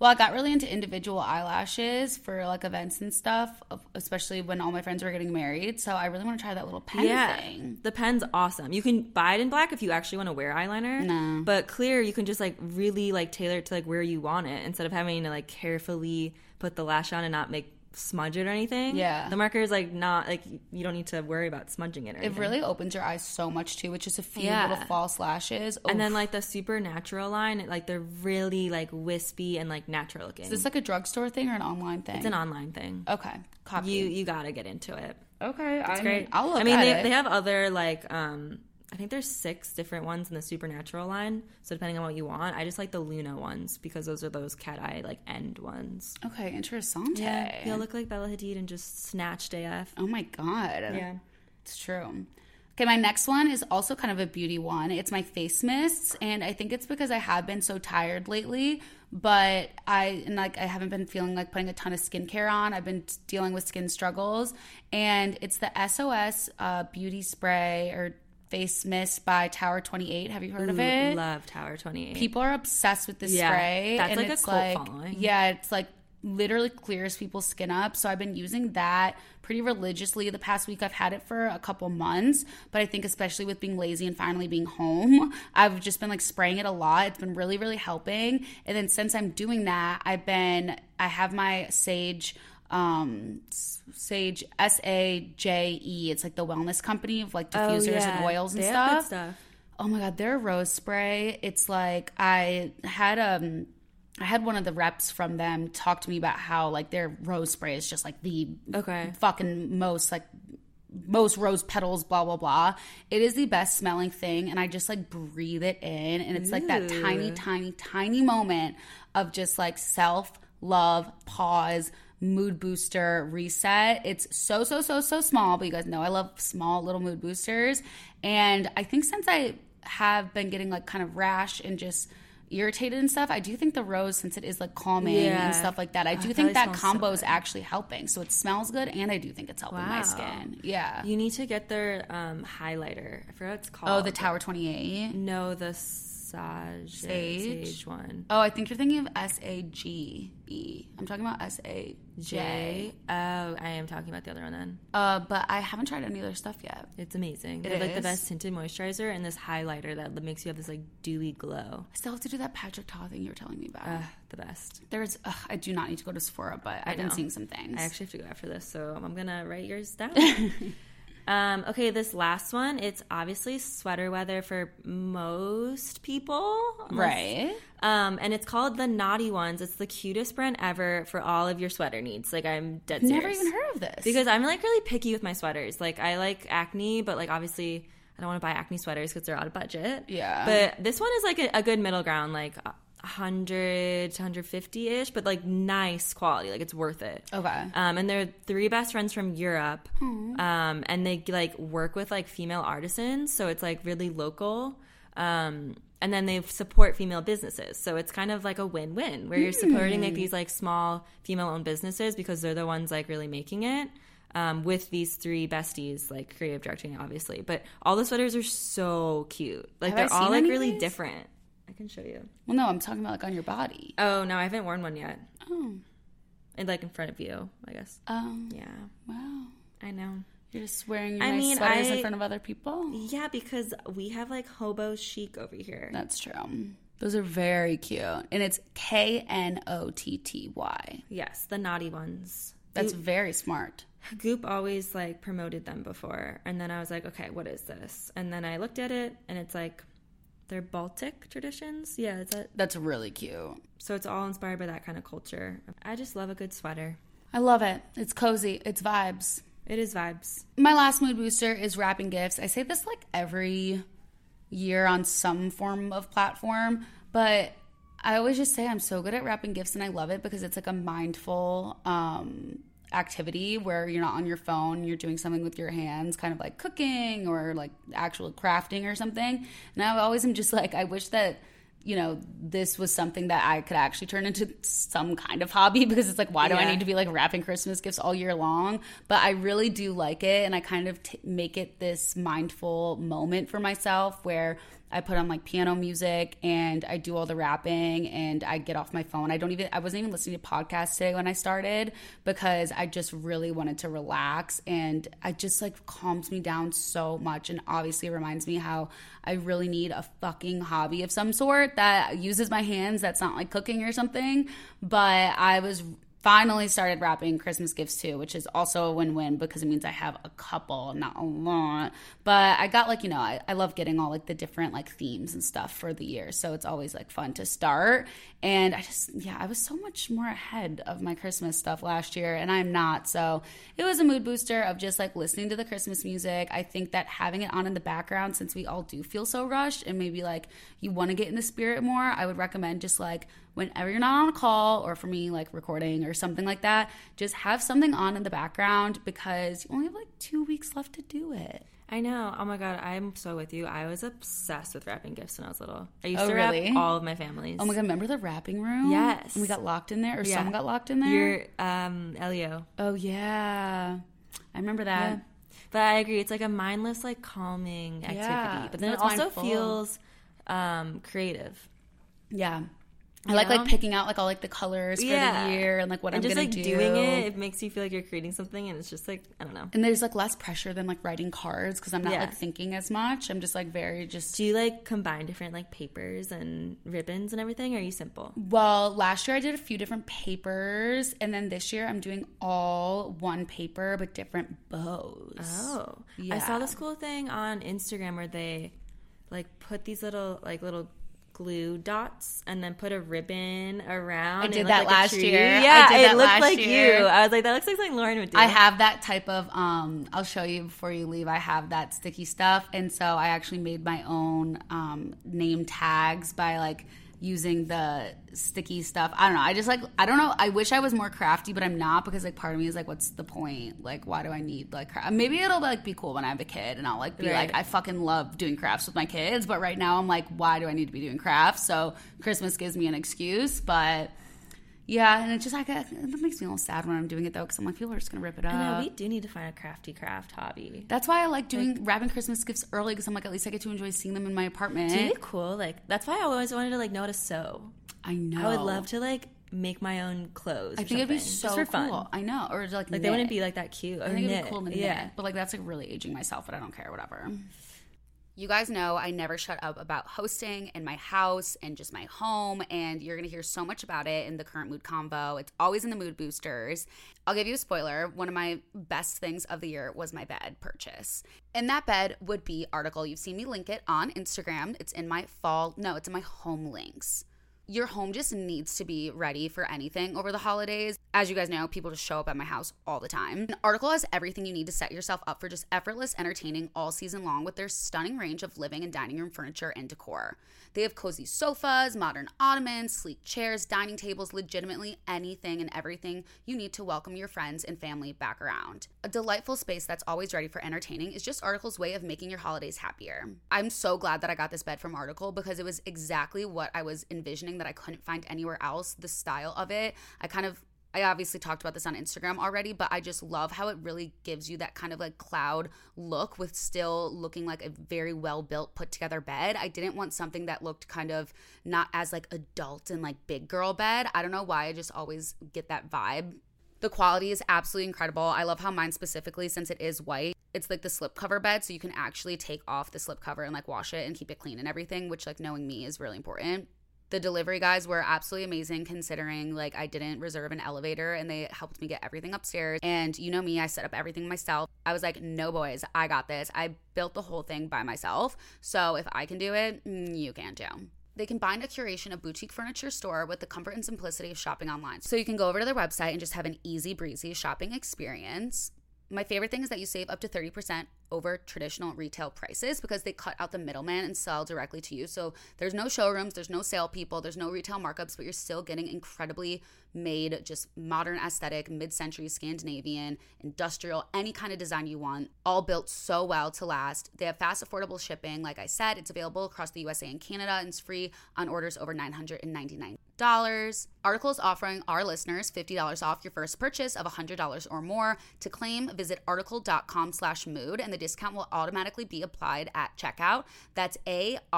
Well, I got really into individual eyelashes for like events and stuff, especially when all my friends were getting married. So I really want to try that little pen thing. The pen's awesome. You can buy it in black if you actually want to wear eyeliner. No. But clear, you can just like really like tailor it to like where you want it instead of having to like carefully put the lash on and not make smudge it or anything. Yeah. The marker is like not like you don't need to worry about smudging it or It anything. really opens your eyes so much too, with just a few Yeah. little false lashes. and then like the supernatural line, like they're really like wispy and like natural looking. is this like a drugstore thing or an online thing? it's an online thing. Okay, copy. You you gotta get into it. okay, It's I great. I'll look I mean, they, it. they have other like um I think there's six different ones in the supernatural line. So depending on what you want, I just like the Luna ones because those are those cat eye like end ones. okay, interessante. Yeah, you'll look like Bella Hadid and just snatched AF. Oh my god. Yeah. It's true. Okay, my next one is also kind of a beauty one. It's my face mists, and I think it's because I have been so tired lately. But I and like I haven't been feeling like putting a ton of skincare on. I've been dealing with skin struggles, and it's the SOS uh, beauty spray or face mist by Tower Twenty Eight. Have you heard of it? I love Tower 28. people are obsessed with this Yeah, spray. that's and like a cult like, following. Yeah, it's like literally clears people's skin up. So I've been using that pretty religiously the past week. I've had it for a couple months, but I think especially with being lazy and finally being home, [LAUGHS] I've just been like spraying it a lot. It's been really, really helping. And then since I'm doing that, I've been I have my Saje um Saje s-a-j-e it's like the wellness company of like diffusers and oils and Oh, They stuff stuff. Oh my god, their rose spray. It's like I had um I had one of the reps from them talk to me about how like their rose spray is just like the Okay. fucking most like most rose petals, blah blah blah. It is the best smelling thing, and I just like breathe it in, and it's like that tiny, tiny, tiny moment of just like self love, pause, mood booster, reset. It's so so so so small, but you guys know I love small little mood boosters, and I think since I have been getting like kind of rash and just irritated and stuff, I do think the rose, since it is like calming Yeah. and stuff like that, I Oh, do it think that smells so combo is actually helping. So it smells good, and I do think it's helping my skin. Yeah. You need to get their um, highlighter. I forgot what it's called. oh, the Tower Twenty Eight. No, the Sage. Sage? Sage one. Oh, I think you're thinking of S A G E. I'm talking about S A J. Oh, I am talking about the other one then. Uh, but I haven't tried any other stuff yet. It's amazing. They It have like the is? best tinted moisturizer and this highlighter that makes you have this like dewy glow. I still have to do that Patrick Ta thing you were telling me about. Ugh, the best. There's, ugh, I do not need to go to Sephora, but I've been seeing some things. I actually have to go after this, so I'm gonna write yours down. [LAUGHS] um, okay, this last one, it's obviously sweater weather for most people, right? Um, and it's called the Naughty Ones. It's the cutest brand ever for all of your sweater needs. Like I'm dead serious. Never even heard of this. because I'm like really picky with my sweaters. Like I like acne, but like obviously I don't want to buy acne sweaters because they're out of budget. Yeah. But this one is like a, a good middle ground, like 100 to 150 ish, but like nice quality. Like it's worth it. Okay. Um, and they're three best friends from Europe. Um, and they like work with like female artisans, so it's like really local. Um, and then they support female businesses, so it's kind of like a win-win where you're supporting like these like small female-owned businesses because they're the ones like really making it. Um, with these three besties, like creative directing, obviously, but all the sweaters are so cute. Like Have they're all like really these? different. I can show you. well, no, I'm talking about like on your body. Oh no, I haven't worn one yet. Oh, And like in front of you, I guess. um, Yeah, wow. I know. You're just wearing your I nice mean, sweaters I- in front of other people. Yeah, because we have like hobo chic over here. That's true. Those are very cute, and it's K N O T T Y. Yes, the naughty ones. That's very smart. Goop always like promoted them before, and then I was like, okay, what is this? And then I looked at it, and it's like they're Baltic traditions. Yeah, it's a, That's really cute. so it's all inspired by that kind of culture. I just love a good sweater. I love it. It's cozy. It's vibes. It is vibes. My last mood booster is wrapping gifts. I say this like every year on some form of platform, but I always just say I'm so good at wrapping gifts and I love it because it's like a mindful um activity where you're not on your phone, you're doing something with your hands, kind of like cooking or like actual crafting or something. And I always am just like I wish that you know, this was something that I could actually turn into some kind of hobby [LAUGHS] because it's like, why do I need to be like wrapping Christmas gifts all year long? But I really do like it. And I kind of t- make it this mindful moment for myself where I put on like piano music and I do all the wrapping and I get off my phone. I don't even, I wasn't even listening to podcasts today when I started because I just really wanted to relax and I just like calms me down so much. And obviously reminds me how I really need a fucking hobby of some sort that uses my hands that's not like cooking or something. But I was finally started wrapping Christmas gifts too, which is also a win win because it means I have a couple, not a lot. But I got like, you know, I, I love getting all like the different like themes and stuff for the year. So it's always like fun to start. And I just, yeah, I was so much more ahead of my Christmas stuff last year, and I'm not. So it was a mood booster of just like listening to the Christmas music. I think that having it on in the background, since we all do feel so rushed and maybe like you want to get in the spirit more, I would recommend just like whenever you're not on a call or for me like recording or something like that just have something on in the background because you only have like two weeks left to do it I know. Oh my god, I'm so with you. I was obsessed with wrapping gifts when I was little. I used Oh, to really? wrap all of my families. oh my god remember the wrapping room Yes. and we got locked in there or Yeah. someone got locked in there Your um Elio. oh yeah i remember that Yeah. But I agree. It's like a mindless, like calming activity. Yeah, but then it also mindful. feels um creative. yeah I like like picking out like all like the colors for Yeah. the year and like what and I'm just gonna like do. doing it, it makes you feel like you're creating something, and it's just like I don't know. and there's like less pressure than like writing cards because I'm not Yeah. like thinking as much. I'm just like very just Do you like combine different like papers and ribbons and everything? Or are you simple? Well, last year I did a few different papers, and then this year I'm doing all one paper but different bows. Oh, yeah. I saw this cool thing on Instagram where they like put these little like little glue dots and then put a ribbon around. I did that like last year. I Yeah, did it looked like year. you. I was like, that looks like something Lauren would do. I have that type of um I'll show you before you leave. I have that sticky stuff and so I actually made my own um name tags by like using the sticky stuff. I don't know. I just like I don't know. I wish I was more crafty, but I'm not because like part of me is like what's the point? Like why do I need like cra- maybe it'll like be cool when I have a kid and I'll like be Right. like I fucking love doing crafts with my kids, but right now I'm like why do I need to be doing crafts? So Christmas gives me an excuse, but yeah, and it just like it makes me a little sad when I'm doing it though, because I'm like people are just gonna rip it up. I know we do need to find a crafty craft hobby. That's why I like doing wrapping Christmas gifts early because I'm like at least I get to enjoy seeing them in my apartment. Be cool. Like that's why I always wanted to like know how to sew. I know. I would love to like make my own clothes. I think it'd be so just for cool. fun. I know, or like Like knit. they wouldn't be like that cute. I think knit. it'd be cool to knit, yeah. but like that's like really aging myself. But I don't care, whatever. You guys know I never shut up about hosting in my house and just my home, and you're gonna hear so much about it in the current mood combo. It's always in the mood boosters. I'll give you a spoiler. One of my best things of the year was my bed purchase. And that bed would be article. You've seen me link it on Instagram. It's in my fall, no, it's in my home links your home just needs to be ready for anything over the holidays. As you guys know, people just show up at my house all the time. An article has everything you need to set yourself up for just effortless entertaining all season long with their stunning range of living and dining room furniture and decor. They have cozy sofas, modern ottomans, sleek chairs, dining tables, legitimately anything and everything you need to welcome your friends and family back around. A delightful space that's always ready for entertaining is just Article's way of making your holidays happier. I'm so glad that I got this bed from Article because it was exactly what I was envisioning that I couldn't find anywhere else. The style of it, I kind of I obviously talked about this on Instagram already, but I just love how it really gives you that kind of like cloud look with still looking like a very well built, put together bed. I didn't want something that looked kind of not as like adult and like big girl bed. I don't know why, I just always get that vibe. The quality is absolutely incredible. I love how mine specifically, since it is white, it's like the slipcover bed, so you can actually take off the slipcover and like wash it and keep it clean and everything, which like knowing me is really important the delivery guys were absolutely amazing considering like I didn't reserve an elevator and they helped me get everything upstairs. And you know me, I set up everything myself. I was like, no boys, I got this. I built the whole thing by myself. So if I can do it, mm, you can too. They combine a curation of boutique furniture store with the comfort and simplicity of shopping online. So you can go over to their website and just have an easy breezy shopping experience. My favorite thing is that you save up to 30% over traditional retail prices because they cut out the middleman and sell directly to you. So there's no showrooms, there's no sale people, there's no retail markups, but you're still getting incredibly made, just modern aesthetic, mid century Scandinavian, industrial, any kind of design you want, all built so well to last. They have fast, affordable shipping. Like I said, it's available across the USA and Canada and it's free on orders over $999. Articles offering our listeners $50 off your first purchase of $100 or more. To claim, visit article.com slash mood and the discount will automatically be applied at checkout. That's A-R-T-I-C-L-E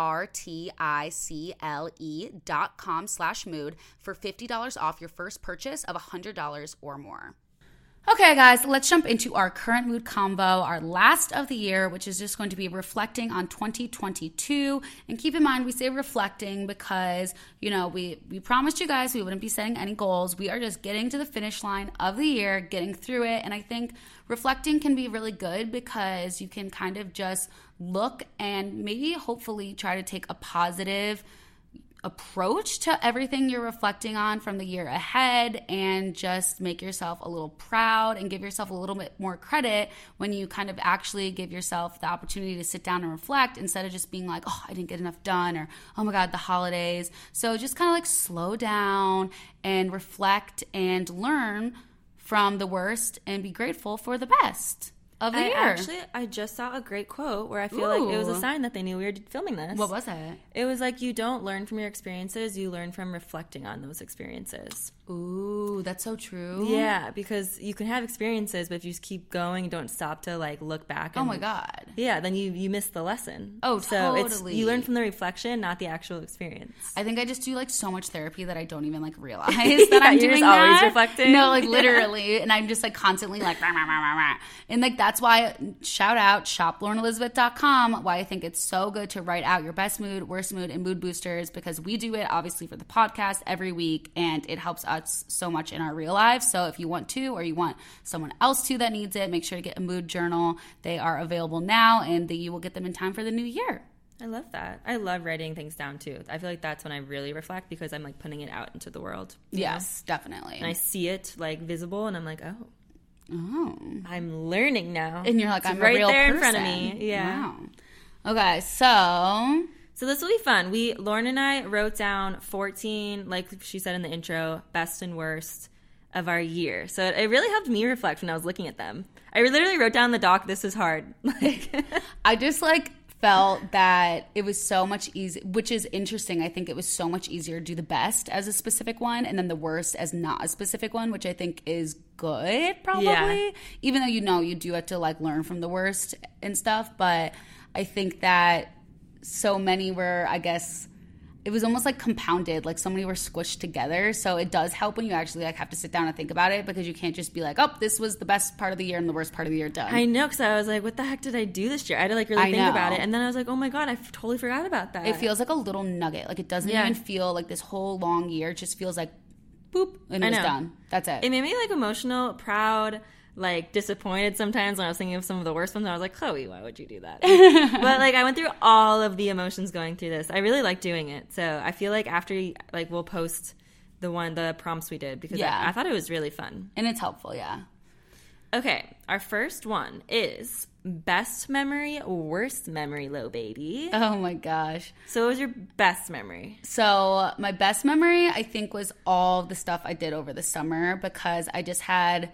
dot com slash mood for $50 off your first purchase of $100 or more. Okay, guys, let's jump into our current mood combo, our last of the year, which is just going to be reflecting on 2022. And keep in mind, we say reflecting because, you know, we, we promised you guys we wouldn't be setting any goals. We are just getting to the finish line of the year, getting through it. And I think reflecting can be really good because you can kind of just look and maybe hopefully try to take a positive approach to everything you're reflecting on from the year ahead and just make yourself a little proud and give yourself a little bit more credit when you kind of actually give yourself the opportunity to sit down and reflect instead of just being like, oh, I didn't get enough done or oh my God, the holidays. So just kind of like slow down and reflect and learn from the worst and be grateful for the best of the I year. actually I just saw a great quote where I feel like it was a sign that they knew we were filming this. what was it? It was like you don't learn from your experiences, you learn from reflecting on those experiences. Ooh, that's so true. Yeah, because you can have experiences, but if you just keep going, don't stop to like look back. Oh my God. Yeah, then you you miss the lesson. Oh, so it's you learn from the reflection, not the actual experience. I think I just do like so much therapy that I don't even like [LAUGHS] realize that Yeah, I'm you're doing just always that. reflecting. No, like [LAUGHS] Yeah. literally, and I'm just like constantly like rah, rah, rah. and like that's why shout out shoplaurenelizabeth.com why I think it's so good to write out your best mood, worst mood, and mood boosters because we do it obviously for the podcast every week and it helps us so much in our real lives. So if you want to or you want someone else to that needs it, make sure to get a mood journal. They are available now and that you will get them in time for the new year. I love that. I love writing things down too. I feel like that's when I really reflect because I'm like putting it out into the world. you know? Yes, definitely. And I see it like visible, and I'm like, oh, oh. I'm learning now. and you're like, It's I'm right a real there person. in front of me. Yeah. Wow. Okay, so So this will be fun. We Lauren and I wrote down 14, like she said in the intro, best and worst of our year. So it, it really helped me reflect when I was looking at them. I literally wrote down the doc, "This is hard." [LAUGHS] Like, [LAUGHS] I just like felt that it was so much easy, which is interesting. I think it was so much easier to do the best as a specific one, and then the worst as not a specific one, which I think is good, probably. Yeah. Even though you know you do have to like learn from the worst and stuff, but I think that so many were, I guess. it was almost like compounded, like so many were squished together. So it does help when you actually like have to sit down and think about it because you can't just be like, oh, this was the best part of the year and the worst part of the year done. I know because I was like, what the heck did I do this year? I had to like really I think know. about it, and then I was like, oh my god, I f- totally forgot about that. it feels like a little nugget. Like it doesn't Yeah. even feel like this whole long year. It just feels like boop and I it done. That's it. it made me like emotional, proud, like disappointed sometimes when I was thinking of some of the worst ones. I was like, Chloe, why would you do that? [LAUGHS] but like I went through all of the emotions going through this. I really like doing it. So I feel like after like we'll post the one the prompts we did because Yeah. I, I thought it was really fun. and it's helpful, yeah. Okay, our first one is best memory, worst memory, low baby. Oh my gosh. So what was your best memory? So my best memory, I think, was all the stuff I did over the summer because I just had,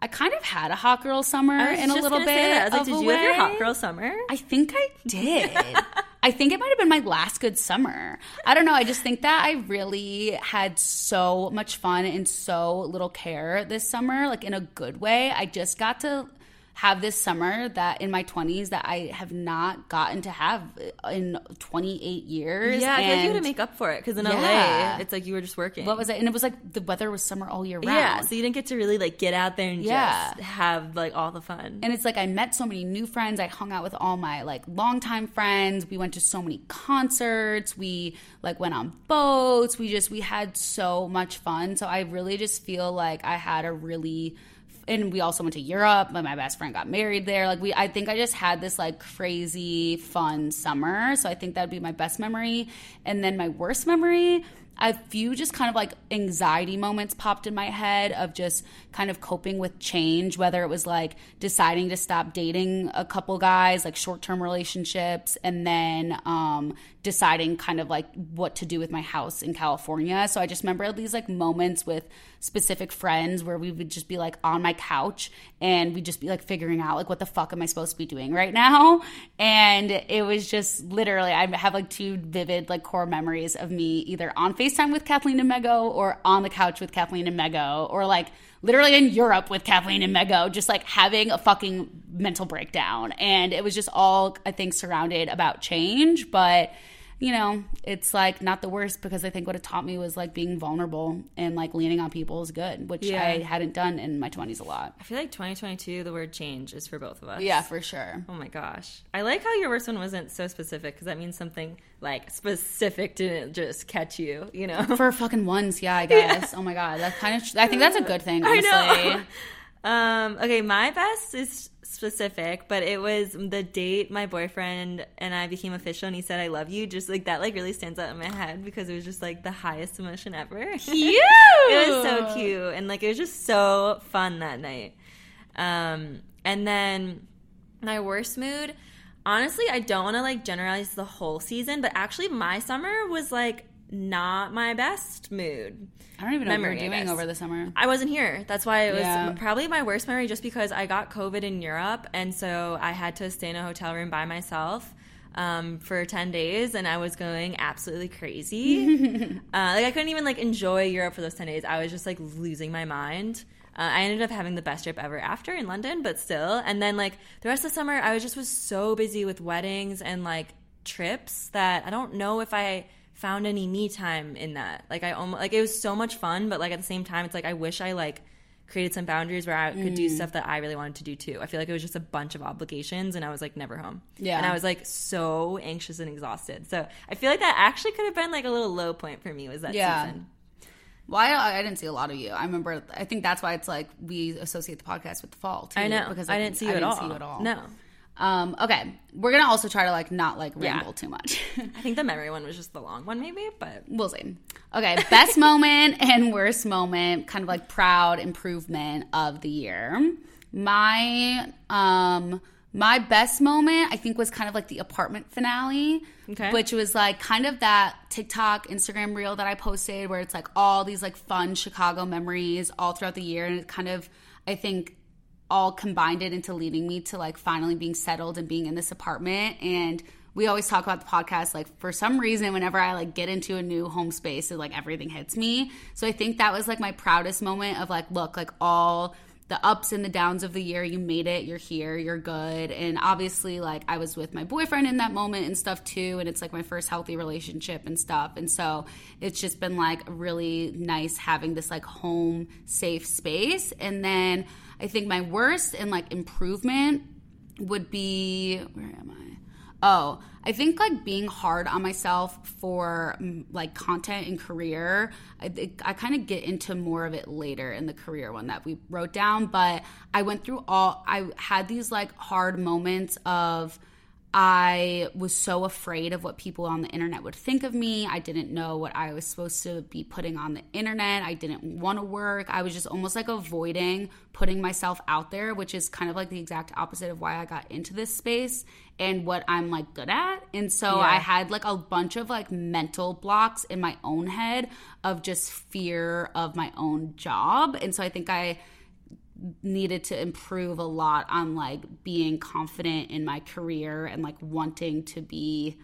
I kind of had a hot girl summer in a little bit. that. I was like, did you have your hot girl summer? I think I did. [LAUGHS] I think it might have been my last good summer. I don't know. I just think that I really had so much fun and so little care this summer, like in a good way. I just got to have this summer that in my 20s that I have not gotten to have in 28 years. Yeah, I feel like you had to make up for it because in Yeah. LA, it's like you were just working. what was it? And it was like the weather was summer all year round. Yeah, so you didn't get to really like get out there and Yeah. just have like all the fun. And it's like I met so many new friends. I hung out with all my like longtime friends. We went to so many concerts. We like went on boats. We just we had so much fun. So I really just feel like I had a really and we also went to Europe. My my best friend got married there. Like we I think I just had this like crazy fun summer. So I think that would be my best memory. And then my worst memory, a few just kind of like anxiety moments popped in my head of just kind of coping with change, whether it was like deciding to stop dating a couple guys, like short term relationships, and then um, deciding kind of like what to do with my house in California. So I just remember these like moments with specific friends where we would just be like on my couch and we'd just be like figuring out like what the fuck am I supposed to be doing right now? And it was just literally I have like two vivid like core memories of me either on FaceTime with Kathleen and Mego or on the couch with Kathleen and Mego or like literally in Europe with Kathleen and Mego, just like having a fucking mental breakdown. And it was just all, I think, surrounded about change. But, you know, it's like not the worst because I think what it taught me was like being vulnerable and like leaning on people is good, which Yeah. I hadn't done in my 20s a lot. I feel like 2022, the word change is for both of us. Yeah, for sure. Oh my gosh. I like how your worst one wasn't so specific because that means something like specific didn't just catch you, you know? For fucking once, yeah, I [LAUGHS] guess. Oh my God. That's kind of, I think that's a good thing, [LAUGHS] I know. Um, okay, my best is specific, but it was the date my boyfriend and I became official and he said I love you. Just like that like really stands out in my head because it was just like the highest emotion ever. [LAUGHS] Cute. it was so cute and like it was just so fun that night. Um, and then my worst mood, honestly, I don't want to like generalize the whole season, but actually my summer was like not my best mood. I don't even know Memory, what you were doing over the summer. I wasn't here. That's why it was Yeah. probably my worst memory just because I got COVID in Europe and so I had to stay in a hotel room by myself um, for 10 days and I was going absolutely crazy. [LAUGHS] uh, like I couldn't even like enjoy Europe for those 10 days. I was just like losing my mind. Uh, I ended up having the best trip ever after in London, but still. And then like the rest of the summer, I was just was so busy with weddings and like trips that I don't know if I found any me time in that. Like I almost like it was so much fun, but like at the same time, it's like I wish I like created some boundaries where I could Mm. do stuff that I really wanted to do too. I feel like it was just a bunch of obligations, and I was like never home. Yeah. and I was like so anxious and exhausted. So I feel like that actually could have been like a little low point for me. Was that Yeah. season? Well, I, I didn't see a lot of you. I remember. I think that's why it's like we associate the podcast with the fall too. I know because I didn't see you at didn't. See you at all. No, Um, okay, we're gonna also try to like not like Yeah. ramble too much. [LAUGHS] I think the memory one was just the long one, maybe. But we'll see. Okay, best [LAUGHS] moment and worst moment, kind of like proud improvement of the year. My um my best moment I think was kind of like the apartment finale. Okay. Which was like kind of that TikTok, Instagram reel that I posted where it's like all these like fun Chicago memories all throughout the year and it kind of I think all combined it into leading me to like finally being settled and being in this apartment and we always talk about the podcast like for some reason whenever i like get into a new home space it like everything hits me so i think that was like my proudest moment of like look like all the ups and the downs of the year. You made it, you're here, you're good. And obviously, like, I was with my boyfriend in that moment and stuff too. And it's like my first healthy relationship and stuff. And so it's just been like really nice having this like home safe space. And then I think my worst and like improvement would be where am I? Oh, I think like being hard on myself for mm, like content and career. I think I kind of get into more of it later in the career one that we wrote down, but I went through all I had these like hard moments of I was so afraid of what people on the internet would think of me. I didn't know what I was supposed to be putting on the internet. I didn't want to work. I was just almost like avoiding putting myself out there, which is kind of like the exact opposite of why I got into this space and what I'm like good at. And so Yeah. I had like a bunch of like mental blocks in my own head of just fear of my own job. And so I think I needed to improve a lot on like being confident in my career and like wanting to be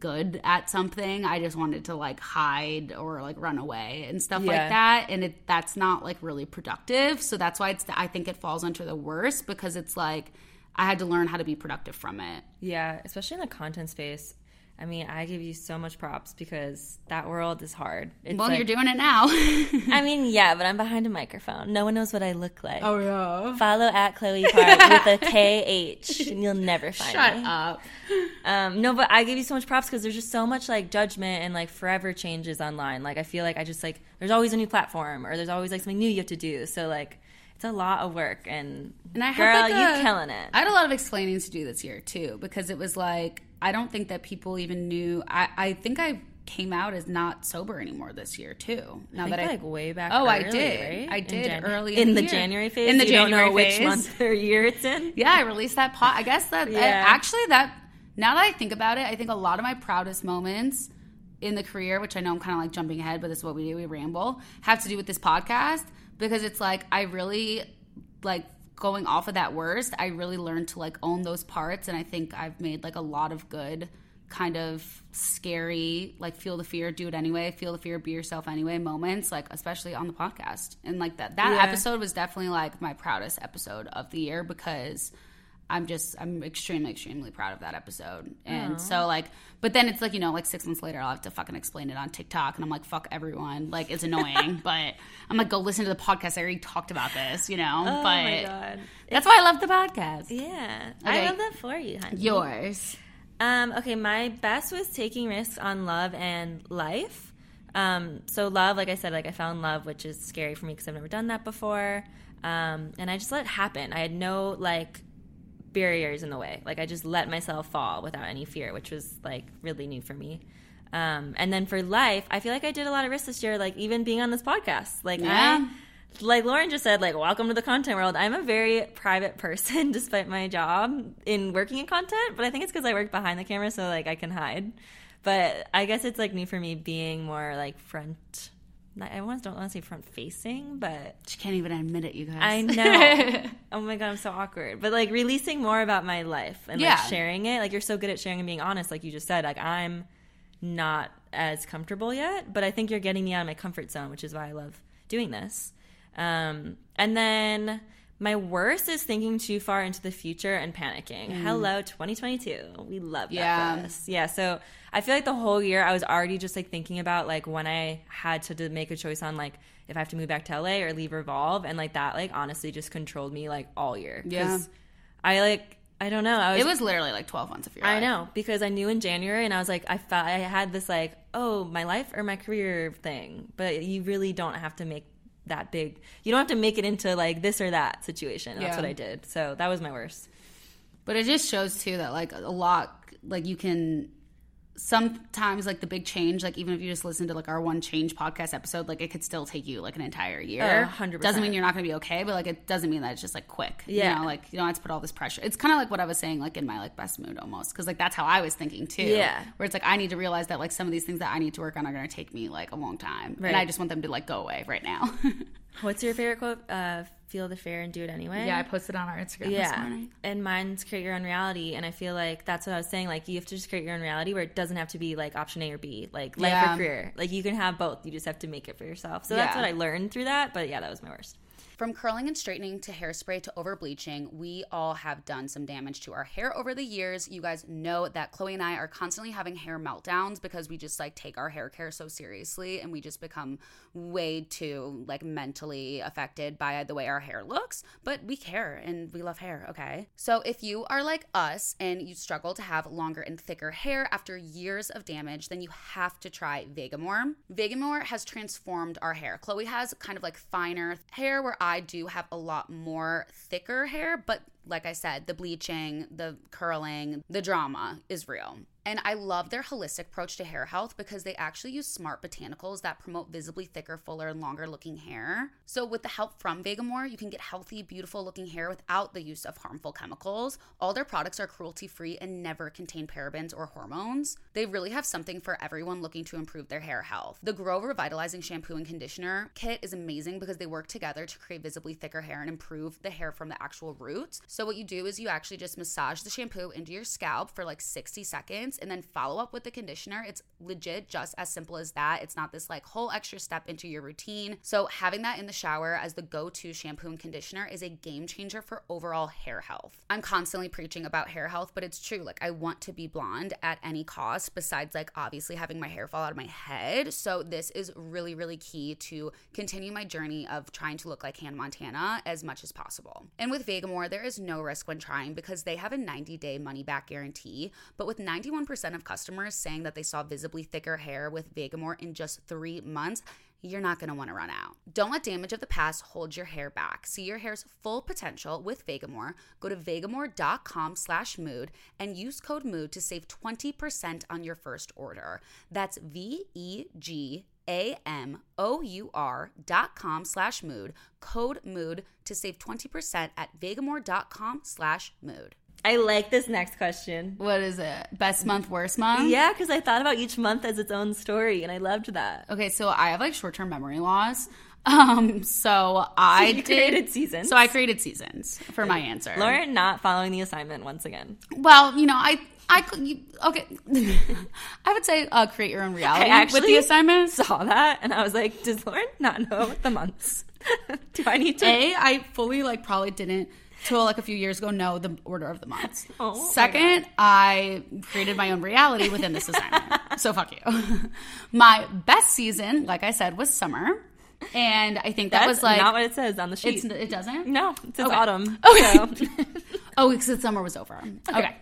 good at something. I just wanted to like hide or like run away and stuff Yeah. like that and it that's not like really productive. So that's why it's I think it falls under the worst because it's like I had to learn how to be productive from it. Yeah, especially in the content space. I mean, I give you so much props because that world is hard. It's well, like- you're doing it now. [LAUGHS] I mean, yeah, but I'm behind a microphone. No one knows what I look like. Oh, yeah. Follow at Chloe Park with a KH, and you'll never find Shut me. up. Um, no, but I give you so much props because there's just so much like judgment and like forever changes online. Like I feel like I just like there's always a new platform or there's always like something new you have to do. So like it's a lot of work and, And I girl, had like you a- killing it. I had a lot of explaining to do this year too, because it was like I don't think that people even knew. I, I think I came out as not sober anymore this year too. Now I that I like way back. Oh, I did. right? I did Jan- early in in the the. January phase. In the you don't know January which phase. month [LAUGHS] or year it's in. yeah, I released that pot. I guess that Yeah. actually that now that I think about it, I think a lot of my proudest moments in the career, which I know I'm kind of like jumping ahead, but this is what we do, we ramble, have to do with this podcast because it's like I really like going off of that worst, I really learned to like own those parts and I think I've made like a lot of good kind of scary like feel the fear do it anyway feel the fear be yourself anyway moments like especially on the podcast and like that that Yeah. episode was definitely like my proudest episode of the year because I'm just I'm extremely extremely proud of that episode. And so like but then it's like, you know, like 6 months later I'll have to fucking explain it on TikTok and I'm like fuck everyone. Like it's annoying, [LAUGHS] but I'm like go listen to the podcast. I already talked about this, you know. Oh but my god. that's why I love the podcast. Yeah, Okay. I love that for you, honey. Yours. Um, okay, my best was taking risks on love and life. Um, so love, like I said, like I fell in love, which is scary for me because I've never done that before. Um, and I just let it happen. I had no like barriers in the way. Like I just let myself fall without any fear, which was like really new for me. Um, and then for life, I feel like I did a lot of risks this year, like even being on this podcast. Like Yeah. I like Lauren just said, like, welcome to the content world. I'm a very private person [LAUGHS] despite my job in working in content, but I think it's because I work behind the camera, so like I can hide. But I guess it's like new for me being more like front. I don't want to say front facing, but She can't even admit it, you guys. I [LAUGHS] know. oh my god, I'm so awkward. But like releasing more about my life and Yeah. like sharing it. Like you're so good at sharing and being honest, like you just said. Like I'm not as comfortable yet, but I think you're getting me out of my comfort zone, which is why I love doing this. Um, and then my worst is thinking too far into the future and panicking. Hello, 2022. We love that Yeah. for us. Yeah. So I feel like the whole year I was already just like thinking about like when I had to make a choice on like if I have to move back to LA or leave Revolve, and like that like honestly just controlled me like all year. Yeah. I like I don't know. I was, It was literally like 12 months of your I life. know because I knew in January, and I was like, I felt I had this like, oh, my life or my career thing. But you really don't have to make that big. You don't have to make it into like this or that situation. And That's Yeah. what I did. So that was my worst. But it just shows too that like a lot like you can sometimes like the big change like even if you just listen to like our one change podcast episode like it could still take you like an entire year Oh, 100%. doesn't mean you're not gonna be okay but like it doesn't mean that it's just like quick Yeah. you know like you don't have to put all this pressure it's kind of like what i was saying like in my like best mood almost because like that's how i was thinking too Yeah. where it's like i need to realize that like some of these things that i need to work on are gonna take me like a long time Right. and i just want them to like go away right now [LAUGHS] What's your favorite quote? Uh, Feel the fear and do it anyway. yeah i posted on our instagram this Yeah. morning And mine's create your own reality. And I feel like that's what I was saying. Like, you have to just create your own reality where it doesn't have to be like option A or B, like life Yeah. or career. Like, you can have both. You just have to make it for yourself. So that's what I learned through that. But yeah, that was my worst. From curling and straightening to hairspray to over bleaching, we all have done some damage to our hair over the years. You guys know that Chloe and I are constantly having hair meltdowns because we just like take our hair care so seriously and we just become way too like mentally affected by the way our hair looks. But we care and we love hair, okay? So if you are like us and you struggle to have longer and thicker hair after years of damage, then you have to try Vegamour. Vegamour has transformed our hair. Chloe has kind of like finer hair where I do have a lot more thicker hair, but like I said, the bleaching, the curling, the drama is real. And I love their holistic approach to hair health because they actually use smart botanicals that promote visibly thicker, fuller, and longer looking hair. So, with the help from Vegamour, you can get healthy, beautiful looking hair without the use of harmful chemicals. All their products are cruelty free and never contain parabens or hormones. They really have something for everyone looking to improve their hair health. The Grow Revitalizing Shampoo and Conditioner kit is amazing because they work together to create visibly thicker hair and improve the hair from the actual roots. So, what you do is you actually just massage the shampoo into your scalp for like 60 seconds and then follow up with the conditioner. It's legit just as simple as that. It's not this like whole extra step into your routine. So, having that in the shower as the go to shampoo and conditioner is a game changer for overall hair health. I'm constantly preaching about hair health, but it's true. Like, I want to be blonde at any cost, besides like obviously having my hair fall out of my head. So, this is really, really key to continue my journey of trying to look like Hannah Montana as much as possible. And with Vegamour, there is no risk when trying because they have a 90 day money back guarantee. But with 91% of customers saying that they saw visibly thicker hair with Vegamour in just three months, you're not going to want to run out. Don't let damage of the past hold your hair back. See your hair's full potential with Vegamour. Go to vegamour.com slash mood and use code MOOD to save 20% on your first order. That's V-E-G a-M-O-U-R dot com slash mood. Code MOOD to save 20% at vegamour.com slash mood. I like this next question. What is it? Best month, worst month? Yeah, because I thought about each month as its own story, and I loved that. Okay, so I have like short term memory loss. [LAUGHS] Um, so I [LAUGHS] you did, created seasons? So I created seasons for my answer. Lauren not following the assignment once again. Well, you know, I I could you, okay. [LAUGHS] I would say uh, create your own reality I actually with the assignments. Saw that, and I was like, does Lauren not know the months? [LAUGHS] Do I need to? A, I fully like probably didn't till like a few years ago know the order of the months. [LAUGHS] Oh, Second, I created my own reality within this assignment. so fuck you. my best season, like I said, was summer. And I think that That's was like not what it says on the sheet. it's, it doesn't? no, it says Okay. autumn. Okay. so- Oh, because the summer was over. Okay.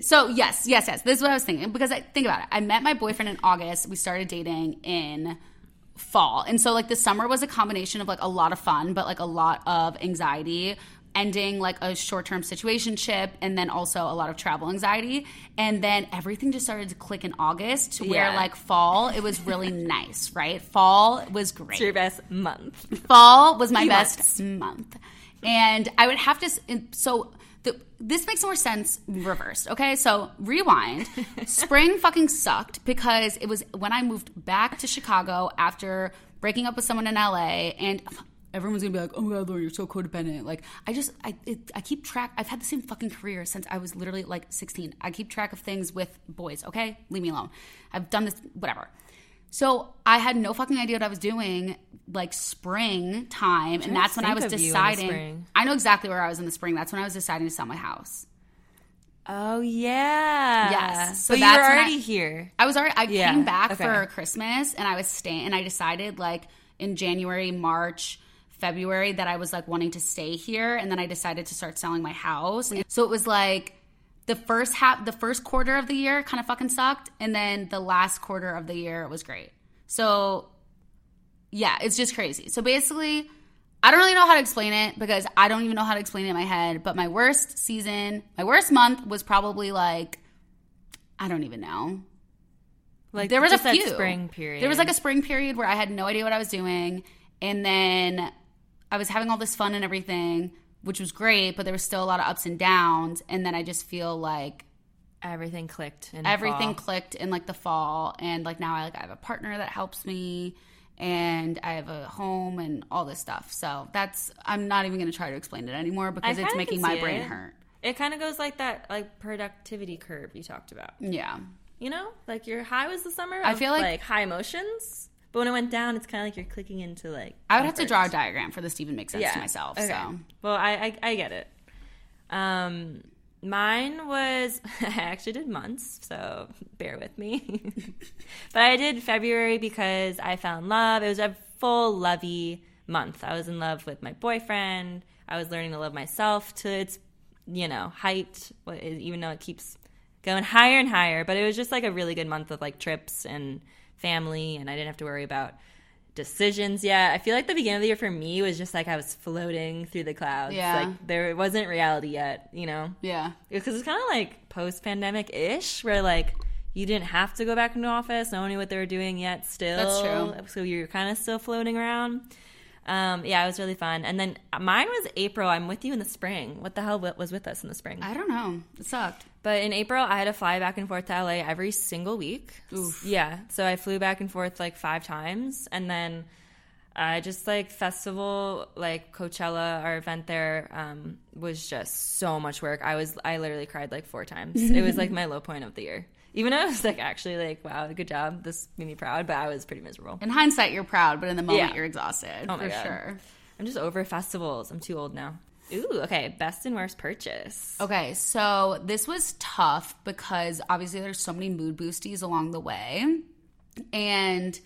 So yes, yes, yes. This is what I was thinking because I think about it. I met my boyfriend in August. We started dating in fall, and so like the summer was a combination of like a lot of fun, but like a lot of anxiety. Ending like a short term situation situationship, and then also a lot of travel anxiety, and then everything just started to click in August to where Yeah. like fall it was really [LAUGHS] nice, right? Fall was great It's your best month. fall was my best month and i would have to so the, this makes more sense reversed okay? So rewind. [LAUGHS] Spring fucking sucked because it was when i moved back to chicago after breaking up with someone in la and [SIGHS] everyone's gonna be like oh my god Lauren, you're so codependent. Like i just i it, i keep track i've had the same fucking career since i was literally like 16 i keep track of things with boys okay? Leave me alone. I've done this whatever so I had no fucking idea what I was doing, like spring time, and that's when I was of you in the deciding. I know exactly where I was in the spring. That's when I was deciding to sell my house. Oh yeah. Yes. So but you were that's I- already here. I was already. I Yeah, came back okay. for Christmas, and I was staying. And I decided, like in January, March, February, that I was like wanting to stay here, and then I decided to start selling my house. So it was like the first half, the first quarter of the year, kind of fucking sucked, and then the last quarter of the year was great. So yeah, it's just crazy. So basically, I don't really know how to explain it because I don't even know how to explain it in my head. But my worst season, my worst month was probably like, I don't even know. Like There was a few spring period. There was like a spring period where I had no idea what I was doing, and then I was having all this fun and everything, which was great. But there was still a lot of ups and downs, and then I just feel like everything clicked. In everything fall. clicked in like the fall and like now I like I have a partner that helps me and I have a home and all this stuff. So that's I'm not even going to try to explain it anymore because it's making my brain it. hurt. It kind of goes like that, like productivity curve you talked about. Yeah. You know, like your high was the summer. I feel like- like high emotions. But when it went down, it's kind of like you're clicking into like. I would have to draw a diagram for this to even make sense to myself. Okay. So well, I, I I get it. Um, mine was [LAUGHS] I actually did months, so bear with me. [LAUGHS] but I did February because I fell in love. It was a full lovey month. I was in love with my boyfriend. I was learning to love myself to its you know height, even though it keeps going higher and higher. But it was just like a really good month of like trips and family, and I didn't have to worry about decisions yet. I feel like the beginning of the year for me was just like I was floating through the clouds. Yeah. Like there wasn't reality yet, you know? yeah, Because it's kind of like post pandemic ish, where like you didn't have to go back into office. No one knew what they were doing yet still. That's true. So you're kind of still floating around. Um, yeah, it was really fun. And then mine was April. I'm with you in the spring. What the hell was with us in the spring? I don't know. It sucked. But in April, I had to fly back and forth to LA every single week. Yeah. So I flew back and forth like five times. And then I just like festival, like Coachella, our event there um, was just so much work. I was, I literally cried like four times. [LAUGHS] it was like my low point of the year. Even though I was like, actually, like, wow, good job. This made me proud, but I was pretty miserable. In hindsight, you're proud, but in the moment, Yeah. you're exhausted. Oh my for God. sure. I'm just over festivals. I'm too old now. Ooh, okay. Best and worst purchase. Okay, so this was tough because obviously there's so many mood boosties along the way. And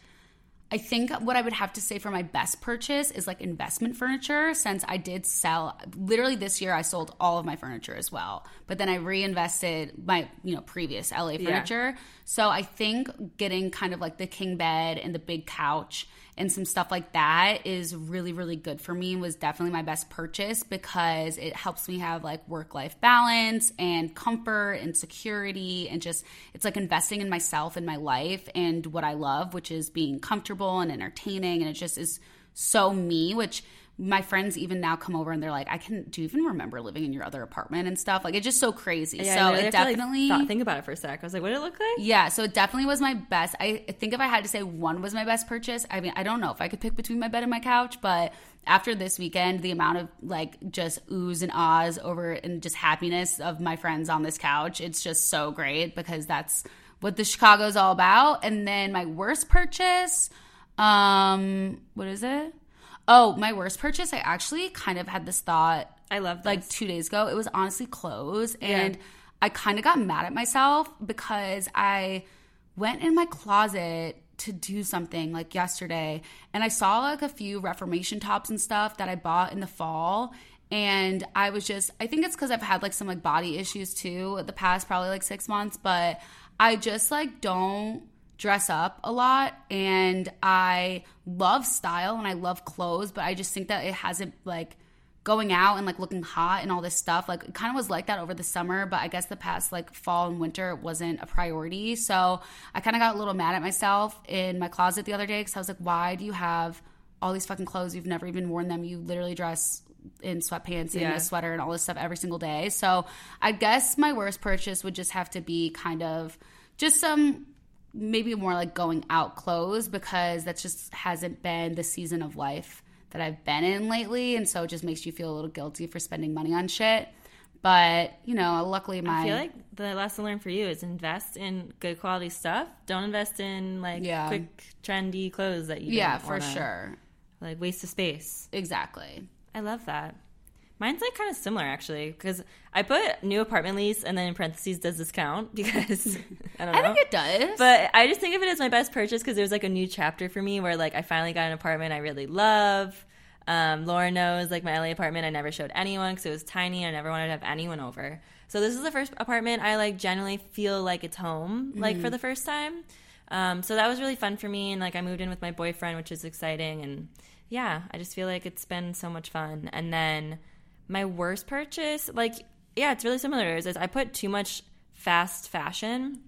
I think what I would have to say for my best purchase is like investment furniture since I did sell literally this year I sold all of my furniture as well. But then I reinvested my, you know, previous LA furniture. So I think getting kind of like the king bed and the big couch and some stuff like that is really really good for me and was definitely my best purchase because it helps me have like work life balance and comfort and security and just it's like investing in myself and my life and what I love which is being comfortable and entertaining. And it just is so me which my friends even now come over and they're like I can do you even remember living in your other apartment and stuff like it's just so crazy Yeah, so it to, like, definitely thought- think about it for a sec. I was like, what did it look like? yeah, so it definitely was my best. I I think if I had to say one was my best purchase, I mean, I don't know if I could pick between my bed and my couch, but after this weekend, the amount of like just oohs and ahs over and just happiness of my friends on this couch, it's just so great because that's what the Chicago's all about. And then my worst purchase, um, what is it? Oh, my worst purchase, I actually kind of had this thought I love this. like two days ago. It was honestly clothes, and I kind of got mad at myself because I went in my closet to do something like yesterday, and I saw like a few Reformation tops and stuff that I bought in the fall. And I was just, I think it's because I've had like some like body issues too the past probably like six months, but I just like don't dress up a lot and I love style and I love clothes, but I just think that it hasn't like going out and like looking hot and all this stuff. Like it kind of was like that over the summer, but I guess the past like fall and winter wasn't a priority. So I kind of got a little mad at myself in my closet the other day because I was like, why do you have all these fucking clothes? You've never even worn them. You literally dress in sweatpants and Yeah. a sweater and all this stuff every single day. So I guess my worst purchase would just have to be kind of just some maybe more like going out clothes because that just hasn't been the season of life that I've been in lately. And so it just makes you feel a little guilty for spending money on shit. But, you know, luckily my. I feel like the lesson learned for you is invest in good quality stuff. Don't invest in like Yeah. quick, trendy clothes that you yeah, for wanna- sure. like waste of space. Exactly. I love that. Mine's like kind of similar actually because I put new apartment lease and then in parentheses does this count [LAUGHS] because I don't know. I think it does. But I just think of it as my best purchase because there's like a new chapter for me where like I finally got an apartment I really love. Um, Laura knows like my LA apartment I never showed anyone because it was tiny. And I never wanted to have anyone over. So this is the first apartment I like generally feel like it's home like for the first time. Um, so that was really fun for me and like I moved in with my boyfriend, which is exciting and yeah, I just feel like it's been so much fun. And then my worst purchase, like yeah, it's really similar. to yours, Is I put too much fast fashion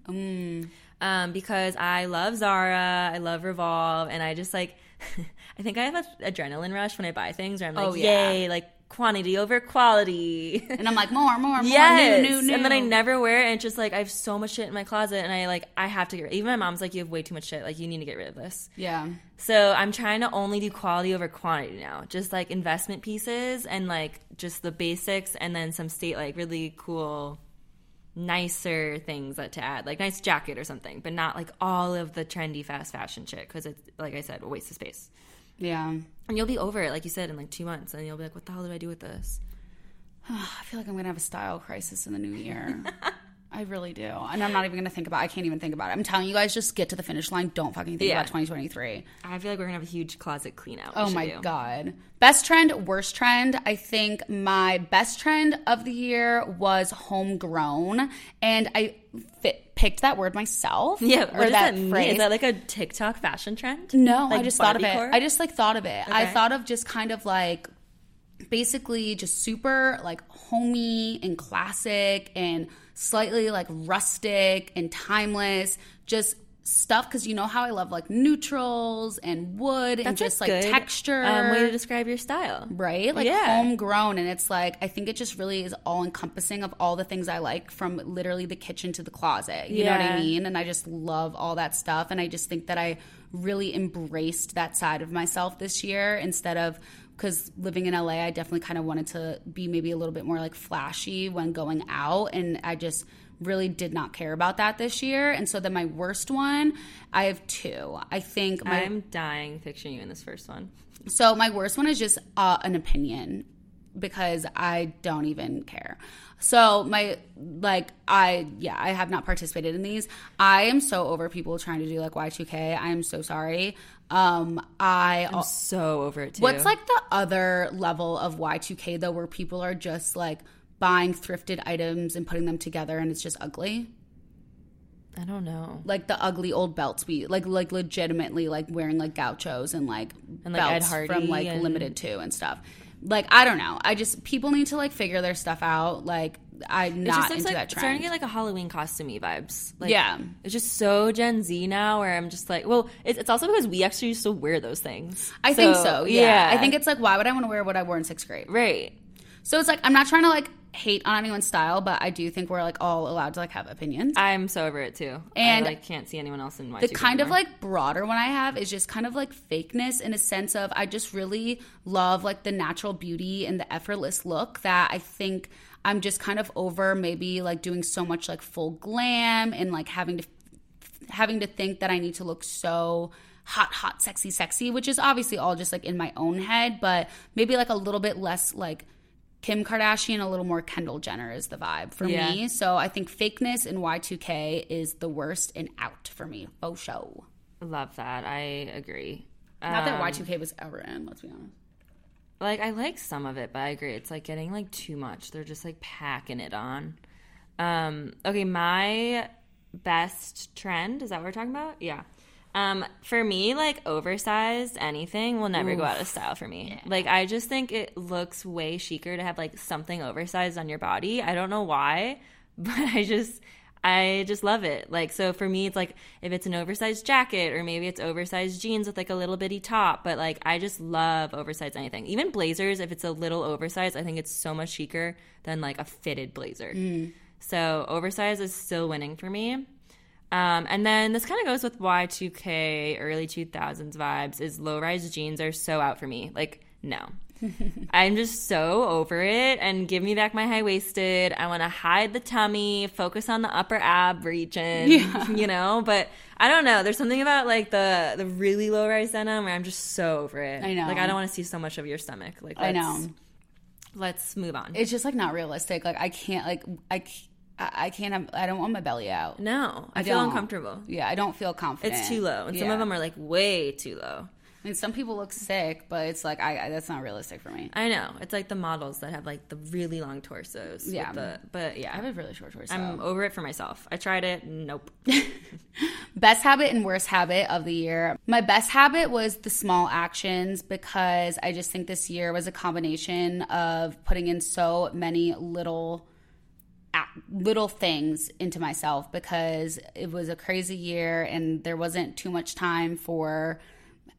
um, because I love Zara, I love Revolve, and I just like, [LAUGHS] I think I have an adrenaline rush when I buy things where I'm like, Oh, yeah. yay, like quantity over quality. and I'm like, more, more, more, yes, new, new, new. and then I never wear it, and it's just like I have so much shit in my closet, and I like I have to get. rid Even my mom's like, you have way too much shit. Like you need to get rid of this. Yeah. So I'm trying to only do quality over quantity now. Just like investment pieces and like just the basics, and then some state like really cool nicer things that to add, like nice jacket or something, but not like all of the trendy fast fashion shit because it's like I said, a waste of space. Yeah. And you'll be over it, like you said, in like two months, and you'll be like, "What the hell do I do with this?" [SIGHS] I feel like I'm gonna have a style crisis in the new year. [LAUGHS] I really do, and I'm not even gonna think about. it. I can't even think about it. I'm telling you guys, just get to the finish line. Don't fucking think Yeah. about 2023. I feel like we're gonna have a huge closet clean out. Oh my do. god. Best trend, worst trend. I think my best trend of the year was homegrown, and I fit, picked that word myself. Yeah, or does that, mean? phrase. Is that like a TikTok fashion trend? No, Like I just thought of it. Barbiecore? I just like thought of it. I thought of just kind of like basically just super like homey and classic and slightly like rustic and timeless. Just stuff because you know how I love like neutrals and wood and That's a just like good, texture. Um, way to describe your style. right? Like Yeah. homegrown. And it's like, I think it just really is all encompassing of all the things I like from literally the kitchen to the closet. You know what I mean? And I just love all that stuff. And I just think that I really embraced that side of myself this year instead of. Because living in LA, I definitely kind of wanted to be maybe a little bit more like flashy when going out. And I just really did not care about that this year. And so then my worst one, I have two. I think my I'm dying picturing you in this first one. so my worst one is just uh, an opinion because I don't even care. So my like I yeah I have not participated in these. I am so over people trying to do like Y2K. I am so sorry. Um I I'm so over it too. What's like the other level of Y2K though where people are just like buying thrifted items and putting them together and it's just ugly? I don't know. Like the ugly old belts we like like legitimately like wearing like gauchos and like And, like, Ed belts Hardy from like and- Limited Too and stuff. Like I don't know. I just people need to like figure their stuff out. Like I'm It not just looks into like that it's starting to get like a Halloween costumey vibes. Like, Yeah. it's just so Gen Z now. Where I'm just like, well, it's, it's also because we actually used to wear those things. I think so. Yeah. I think it's like why would I want to wear what I wore in sixth grade? right. So it's like I'm not trying to like hate on anyone's style, but I do think we're like all allowed to like have opinions. I'm so over it too. And I like can't see anyone else in my the kind of like broader one I have is just kind of like fakeness in a sense of I just really love like the natural beauty and the effortless look that I think I'm just kind of over maybe like doing so much like full glam and like having to having to think that I need to look so hot hot sexy sexy which is obviously all just like in my own head but maybe like a little bit less like Kim Kardashian, a little more Kendall Jenner is the vibe for Yeah. me. So I think fakeness in Y2K is the worst and out for me. Faux show. love that. I agree. Not that Um, Y2K was ever in, let's be honest. like I like some of it, but I agree it's like getting like too much. They're just like packing it on. Um, okay, my best trend is that what we're talking about? Yeah. Um, for me, like oversized anything will never go out of style for me. Like I just think it looks way chicer to have like something oversized on your body. I don't know why, [LAUGHS] but I just I just love it. Like so for me it's like if it's an oversized jacket or maybe it's oversized jeans with like a little bitty top, but like I just love oversized anything. Even blazers if it's a little oversized, I think it's so much chicer than like a fitted blazer. So oversized is still winning for me. Um, and then this kind of goes with Y2K, early 2000s vibes, is low rise jeans are so out for me. Like, no. [LAUGHS] I'm just so over it and give me back my high waisted. I want to hide the tummy, focus on the upper ab region, yeah. you know? But I don't know. There's something about like the the really low rise denim where I'm just so over it. I know. Like, I don't want to see so much of your stomach. Like, I know. Let's move on. It's just like not realistic. Like I can't like I I can't have I don't want my belly out. no, I, I feel don't. uncomfortable. Yeah, I don't feel confident. It's too low. And some of them are like way too low. I mean, some people look sick, but it's like I, I that's not realistic for me. I know. It's like the models that have like the really long torsos. with Yeah. The, but yeah. I have a really short torso. I'm over it for myself. I tried it. Nope. [LAUGHS] [LAUGHS] Best habit and worst habit of the year. My best habit was the small actions because I just think this year was a combination of putting in so many little little things into myself because it was a crazy year and there wasn't too much time for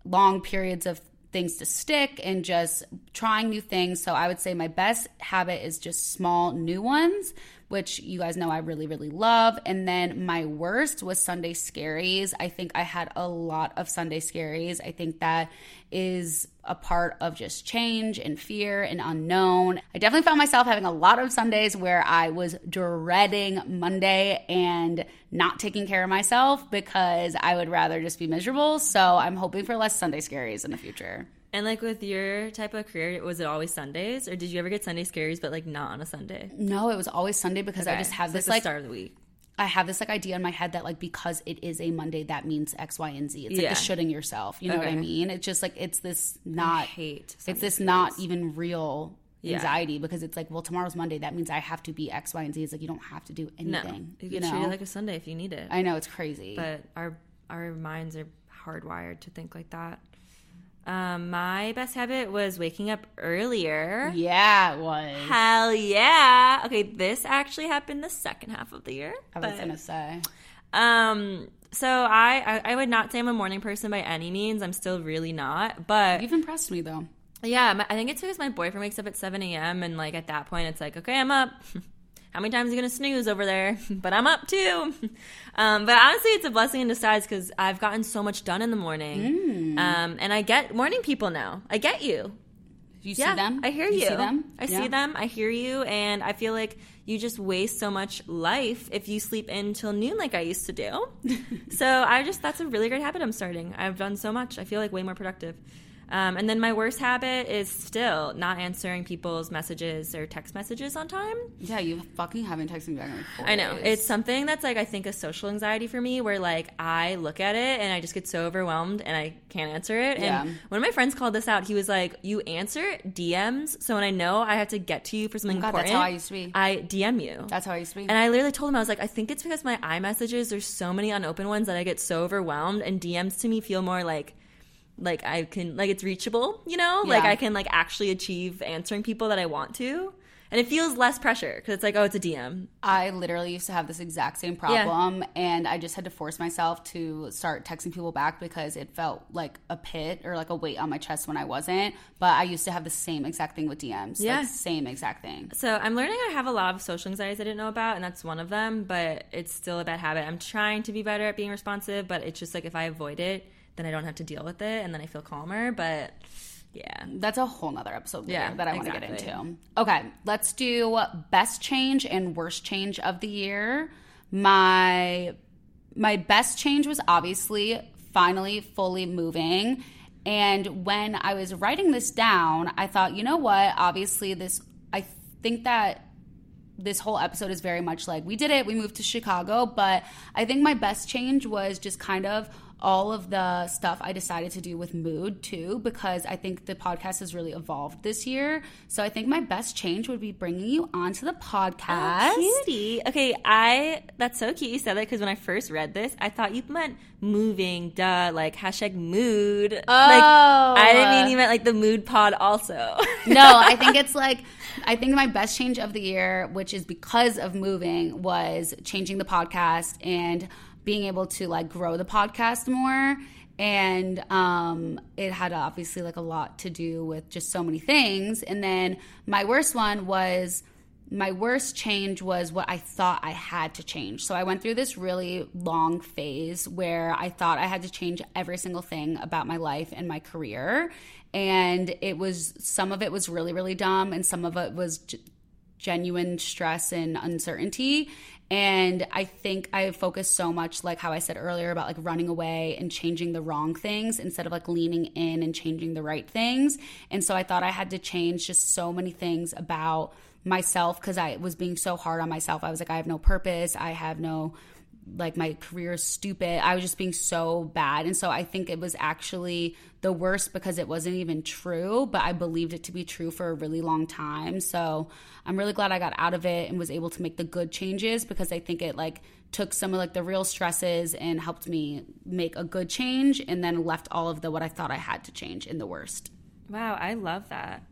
long periods of things to stick and just trying new things. So I would say my best habit is just small new ones which you guys know I really, really love. And then my worst was Sunday Scaries. I think I had a lot of Sunday Scaries. I think that is a part of just change and fear and unknown. I definitely found myself having a lot of Sundays where I was dreading Monday and not taking care of myself because I would rather just be miserable. So I'm hoping for less Sunday scaries in the future. And like with your type of career, was it always Sundays, or did you ever get Sunday scaries, but like not on a Sunday? No, it was always Sunday because I just have It's this like like the start of the week. I have this like idea in my head that like because it is a Monday, that means X, Y, and Z. It's like the shitting yourself. You know what I mean? It's just like it's this not hate it's this not even real Yeah. anxiety because it's like well tomorrow's Monday that means I have to be X, Y, and Z. It's like you don't have to do No, anything. you you can treat it like a Sunday if you need it. I know it's crazy. but our our minds are hardwired to think like that. Um, my best habit was waking up earlier. yeah, it was. Hell yeah! Okay, this actually happened the second half of the year. I was but- gonna say. Um, so I, I I would not say I'm a morning person by any means. I'm still really not. But You've impressed me though. yeah, my, I think it's because my boyfriend wakes up at 7 a.m. and like at that point it's like, okay, I'm up. [LAUGHS] How many times are you gonna snooze over there? [LAUGHS] but I'm up too. [LAUGHS] um, but honestly, it's a blessing in disguise because I've gotten so much done in the morning. Um, and I get morning people now. I get you. You Yeah, see them? I hear you. see them? I Yeah. see them. I hear you, and I feel like you just waste so much life if you sleep in till noon, like I used to do. [LAUGHS] so I just that's a really great habit I'm starting. I've done so much. I feel like way more productive. Um, and then my worst habit is still not answering people's messages or text messages on time. Yeah, you fucking haven't texted me back in like I know. days. It's something that's like I think a social anxiety for me where like I look at it and I just get so overwhelmed and I can't answer it. And Yeah. one of my friends called this out. He was like, You answer DMs, so when I know I have to get to you for something Oh God, important, that's how I used to be. I DM you. That's how I used to be. and I literally told him I was like, I think it's because my iMessages there's so many unopened ones that I get so overwhelmed and DMs to me feel more like like I can like it's reachable, you know? Like I can like actually achieve answering people that I want to. And it feels less pressure because it's like, oh, it's a DM. I literally used to have this exact same problem, and I just had to force myself to start texting people back because it felt like a pit or like a weight on my chest when I wasn't. But I used to have the same exact thing with DMs. Yeah. Like, same exact thing. So I'm learning I have a lot of social anxieties I didn't know about, and that's one of them. But it's still a bad habit. I'm trying to be better at being responsive, but it's just like if I avoid it, then I don't have to deal with it, and then I feel calmer. But yeah, That's a whole nother episode later Yeah, that I want to get into. Okay, let's do best change and worst change of the year. My my best change was obviously finally fully moving. And when I was writing this down, I thought, you know what? Obviously, this I think that this whole episode is very much like we did it, we moved to Chicago, but I think my best change was just kind of all of the stuff I decided to do with mood too, because I think the podcast has really evolved this year. So I think my best change would be bringing you onto the podcast. Oh, cutie. Okay, I that's so cute you said that because when I first read this, I thought you meant moving, duh, like hashtag mood. Like I oh. didn't mean you meant like the mood pod also. [LAUGHS] no, I think it's like I think my best change of the year, which is because of moving, was changing the podcast and being able to like grow the podcast more. And um, it had obviously like a lot to do with just so many things. And then my worst one was my worst change was what I thought I had to change. So I went through this really long phase where I thought I had to change every single thing about my life and my career. And it was some of it was really, really dumb, and some of it was g- genuine stress and uncertainty. And I think I focused so much, like how I said earlier, about like running away and changing the wrong things instead of like leaning in and changing the right things. And so I thought I had to change just so many things about myself because I was being so hard on myself. I was like, I have no purpose. I have no like my career is stupid. I was just being so bad. And so I think it was actually the worst because it wasn't even true, but I believed it to be true for a really long time. So I'm really glad I got out of it and was able to make the good changes because I think it like took some of like the real stresses and helped me make a good change and then left all of the what I thought I had to change in the worst. wow, I love that.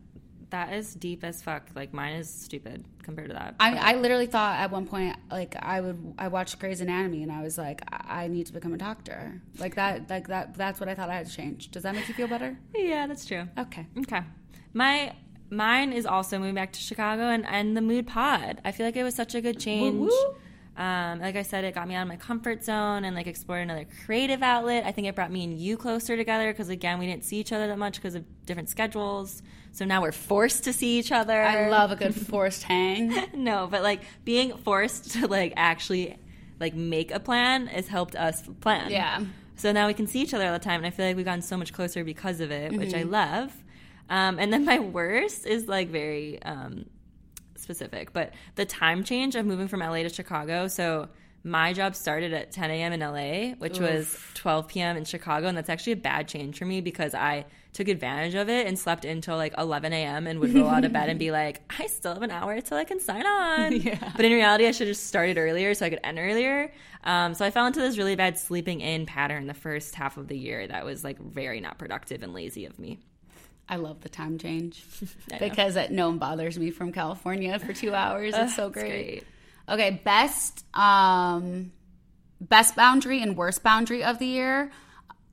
That is deep as fuck. Like mine is stupid compared to that. I, I literally thought at one point like I would I watched Grey's Anatomy and I was like I I need to become a doctor like that like that that's what I thought I had to change. Does that make you feel better? yeah, that's true. Okay. Okay. My mine is also moving back to Chicago and, and the Mood Pod. I feel like it was such a good change. Um, like I said, it got me out of my comfort zone and like explored another creative outlet. I think it brought me and you closer together because again, we didn't see each other that much because of different schedules. So now we're forced to see each other. I love a good forced hang. [LAUGHS] no, but like being forced to like actually like make a plan has helped us plan. Yeah. So now we can see each other all the time, and I feel like we've gotten so much closer because of it, which I Mm-hmm. love. Um, and then my worst is like very um, specific, but the time change of moving from LA to Chicago. So my job started at 10 a.m. in LA, which was 12 p.m. in Chicago, and that's actually a bad change for me because I took advantage of it and slept until like 11 a.m. and would roll out of bed and be like, I still have an hour till I can sign on. [LAUGHS] But in reality, I should have just started earlier so I could end earlier. Um, so I fell into this really bad sleeping in pattern the first half of the year that was like very not productive and lazy of me. I love the time change [LAUGHS] because it no one bothers me from California for two hours. It's so great. great. Okay, best um best boundary and worst boundary of the year.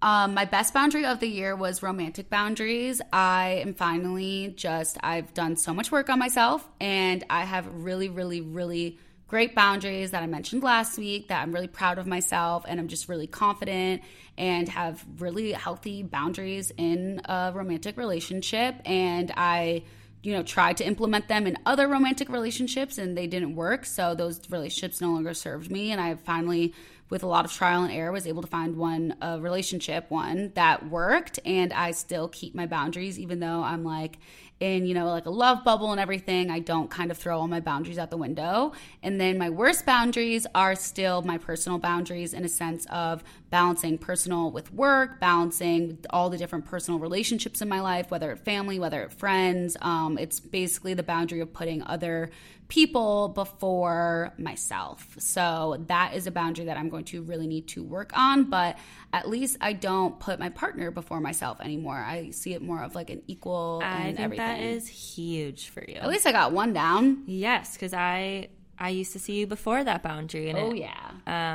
Um, my best boundary of the year was romantic boundaries. I am finally just I've done so much work on myself and I have really, really, really great boundaries that I mentioned last week that I'm really proud of myself and I'm just really confident and have really healthy boundaries in a romantic relationship and I you know tried to implement them in other romantic relationships and they didn't work so those relationships no longer served me and i finally with a lot of trial and error was able to find one a relationship one that worked and i still keep my boundaries even though i'm like in you know like a love bubble and everything i don't kind of throw all my boundaries out the window. And then my worst boundaries are still my personal boundaries in a sense of balancing personal with work balancing all the different personal relationships in my life whether it's family whether it's friends um, it's basically the boundary of putting other people before myself so that is a boundary that i'm going to really need to work on but at least i don't put my partner before myself anymore i see it more of like an equal I and think everything that is huge for you. at least i got one down Yes, because I I used to see you before that boundary, and oh it, yeah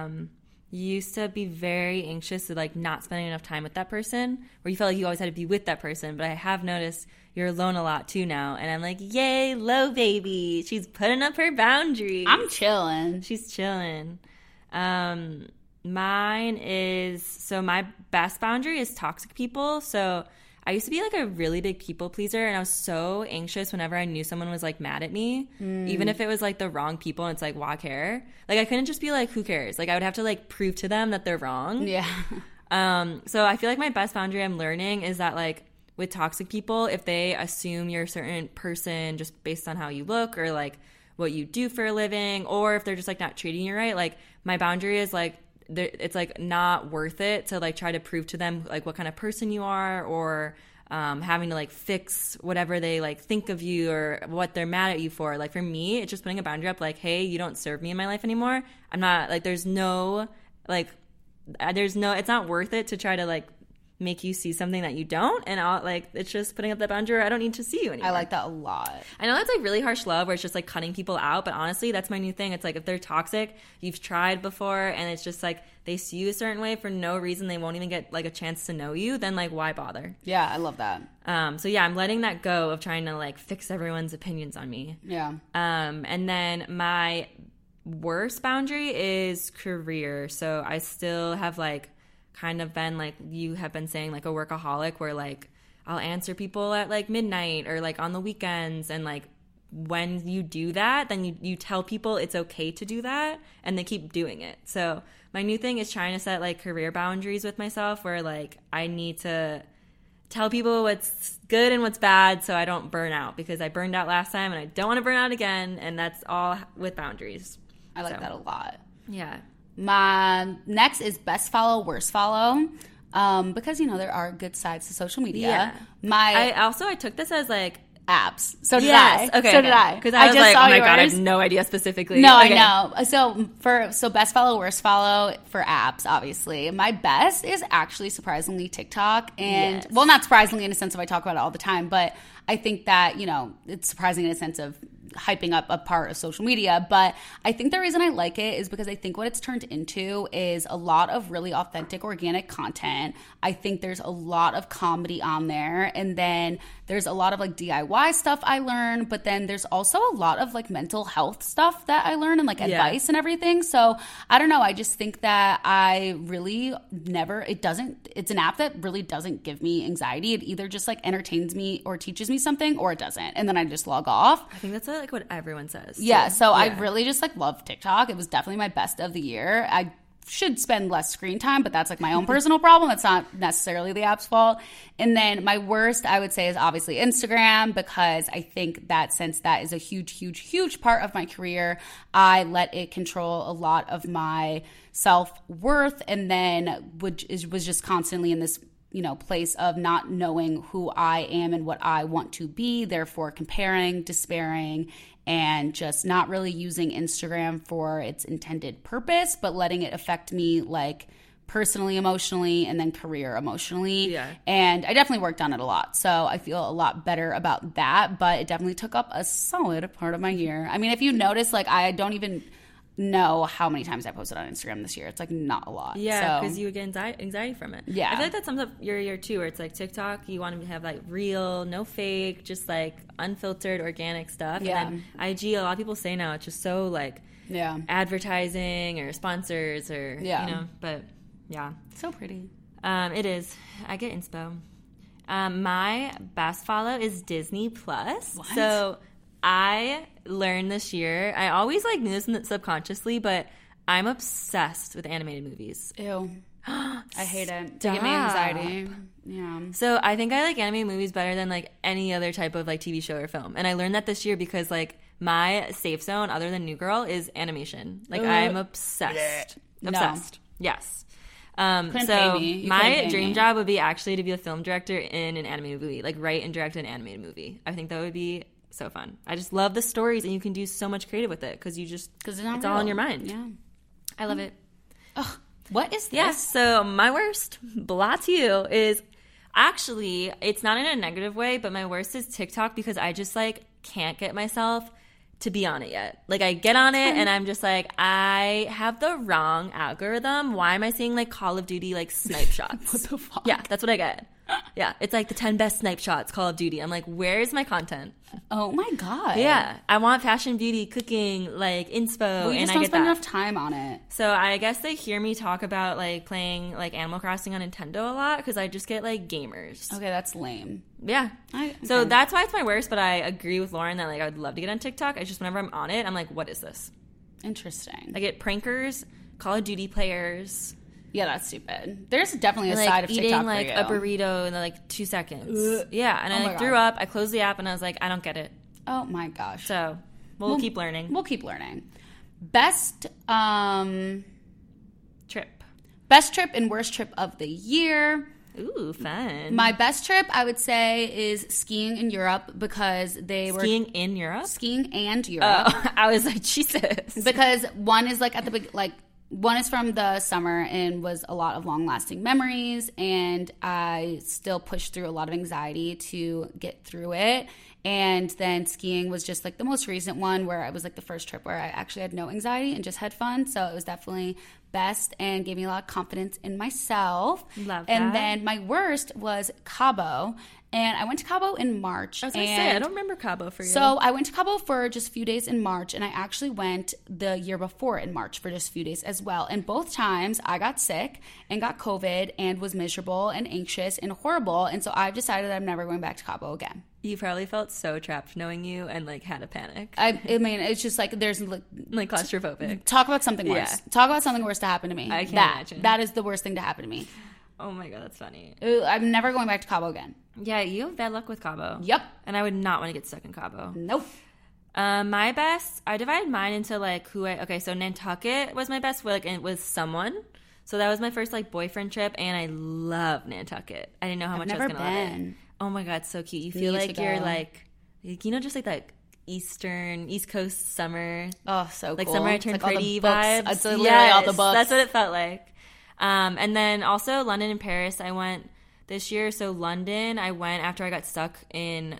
um, you used to be very anxious to like not spending enough time with that person, where you felt like you always had to be with that person. But I have noticed you're alone a lot too now, and I'm like, yay, low baby, she's putting up her boundaries. i'm chilling She's chilling. Um, mine is so my best boundary is toxic people. So I used to be like a really big people pleaser, and I was so anxious whenever I knew someone was like mad at me, even if it was like the wrong people. And it's like, why care? Like I couldn't just be like, who cares? Like I would have to like prove to them that they're wrong. yeah Um, so I feel like my best boundary I'm learning is that like with toxic people, if they assume you're a certain person just based on how you look or like what you do for a living, or if they're just like not treating you right, like my boundary is like it's like not worth it to like try to prove to them like what kind of person you are or um, having to like fix whatever they like think of you or what they're mad at you for. Like for me, it's just putting a boundary up like, hey, you don't serve me in my life anymore. I'm not like there's no like uh, there's no it's not worth it to try to like make you see something that you don't and I'll like it's just putting up that boundary I don't need to see you anymore. i like that a lot I know that's like really harsh love where it's just like cutting people out, but honestly, that's my new thing. It's like if they're toxic, you've tried before and it's just like they see you a certain way for no reason, they won't even get like a chance to know you, then like why bother? yeah i love that Um so yeah, I'm letting that go of trying to like fix everyone's opinions on me. yeah Um, and then my worst boundary is career. So I still have like kind of been like you have been saying like a workaholic where like I'll answer people at like midnight or like on the weekends and like when you do that then you you tell people it's okay to do that and they keep doing it. So my new thing is trying to set like career boundaries with myself where like I need to tell people what's good and what's bad so I don't burn out because I burned out last time and I don't want to burn out again and that's all with boundaries. i like So, that a lot Yeah. My next is best follow, worst follow. Um, because you know there are good sides to social media. Yeah. My I also I took this as like apps. So did yes, I. okay, So did I. because I, was just like, saw oh my god, I yours. have no idea specifically. No, Okay. I know. So for so best follow, worst follow for apps, obviously. My best is actually surprisingly TikTok, and Yes. well, not surprisingly in a sense of I talk about it all the time, but I think that you know it's surprising in a sense of hyping up a part of social media. But I think the reason I like it is because I think what it's turned into is a lot of really authentic, organic content. I think there's a lot of comedy on there. And then there's a lot of like DIY stuff I learn, but then there's also a lot of like mental health stuff that I learn and like advice and everything. So I don't know. I just think that I really never, it doesn't, it's an app that really doesn't give me anxiety. It either just like entertains me or teaches me something or it doesn't. And then I just log off. I think that's like what everyone says. Yeah, so I yeah. really just like love TikTok. It was definitely my best of the year. I should spend less screen time, but that's like my own personal problem. It's not necessarily the app's fault. And then my worst, I would say, is obviously Instagram because I think that since that is a huge, huge, huge part of my career, I let it control a lot of my self worth, and then would is, was just constantly in this you know place of not knowing who I am and what I want to be, therefore comparing, despairing, and just not really using Instagram for its intended purpose, but letting it affect me like personally, emotionally, and then career emotionally. Yeah. And I definitely worked on it a lot. So I feel a lot better about that, but it definitely took up a solid part of my year. I mean, if you notice, like, I don't even know how many times I posted on Instagram this year. It's like not a lot. Yeah, So- because you would get anxiety, anxiety from it. Yeah. I feel like that sums up your year too, where it's like TikTok, you want to have like real, no fake, just like unfiltered, organic stuff. Yeah. And then IG, a lot of people say now it's just so like Yeah. advertising or sponsors or, Yeah. you know, but yeah. So pretty. Um, it is. I get inspo. Um, my best follow is Disney Plus. So I learned this year. I always like knew this subconsciously, but I'm obsessed with animated movies. Ew. [GASPS] I hate it. They give me anxiety. Yeah. So I think I like animated movies better than like any other type of like TV show or film. And I learned that this year because like my safe zone, other than New Girl, is animation. Like I'm obsessed. No. Obsessed. Yes. Um, so pay me. You couldn't my dream job would be actually to be a film director in an animated movie, like write and direct an animated movie. I think that would be so fun. I just love the stories, and you can do so much creative with it because you just Because it's, it's all in your mind. Yeah. I love it. What is this? Yeah. So my worst, blah to you, is actually it's not in a negative way, but my worst is TikTok because I just like can't get myself to be on it yet. Like I get on it and I'm just like, I have the wrong algorithm. Why am I seeing like Call of Duty like snipe [LAUGHS] shots? What the fuck? Yeah, that's what I get. [LAUGHS] Yeah, it's like the 10 best snipe shots, Call of Duty. I'm like, where's my content? [LAUGHS] Oh my god. Yeah, I want fashion, beauty, cooking, like inspo, Well, and just I don't get spend that. enough time on it. So I guess they hear me talk about like playing like Animal Crossing on Nintendo a lot because I just get like gamers. Okay, that's lame. Yeah. I- So that's why it's my worst. But I agree with Lauren that like I would love to get on TikTok. It's just whenever I'm on it, I'm like, what is this? Interesting. I get prankers, Call of Duty players, yeah, that's stupid. There's definitely a like side of eating TikTok like a burrito in like two seconds. Yeah, and Oh I like threw up. I closed the app and I was like, I don't get it. Oh my gosh. So we'll, keep learning. We'll keep learning. Best um Trip. best trip and worst trip of the year. Ooh, fun. My best trip, I would say, is skiing in Europe because they were Skiing in Europe. skiing and Europe. Oh, [LAUGHS] I was like, Jesus. because one is like at the like one is from the summer and was a lot of long lasting memories and i still pushed through a lot of anxiety to get through it. And then skiing was just like the most recent one where I was like the first trip where i actually had no anxiety and just had fun. So it was definitely best and gave me a lot of confidence in myself. Love that. and then my worst was cabo and i went to cabo in march I was gonna say I don't remember Cabo for you. so I went to Cabo for just a few days in March, and I actually went the year before in March for just a few days as well. And both times I got sick and got COVID and was miserable and anxious and horrible. And so I've decided that I'm never going back to Cabo again. you probably felt so trapped knowing you and like had a panic, I, I mean, it's just like there's like, like claustrophobic. talk about something worse. Yeah. Talk about something worse to happen to me. I can't that, imagine. That is the worst thing to happen to me. Oh my god, that's funny. Ooh, I'm never going back to Cabo again. Yeah, you have bad luck with Cabo. Yep. And I would not want to get stuck in Cabo. Nope. Um, my best, I divided mine into like who I. Okay, so Nantucket was my best. Like, and it was someone. So that was my first like boyfriend trip, and I love Nantucket. I didn't know how much I was gonna love been. it. Oh my god, so cute. You feel like you're like, you know, just like that Eastern East Coast summer. Oh, so like cool. summer I turned like pretty vibes. It's literally all the Yes, books. That's what it felt like. Um, and then also London and Paris. I went this year. So London, I went after I got stuck in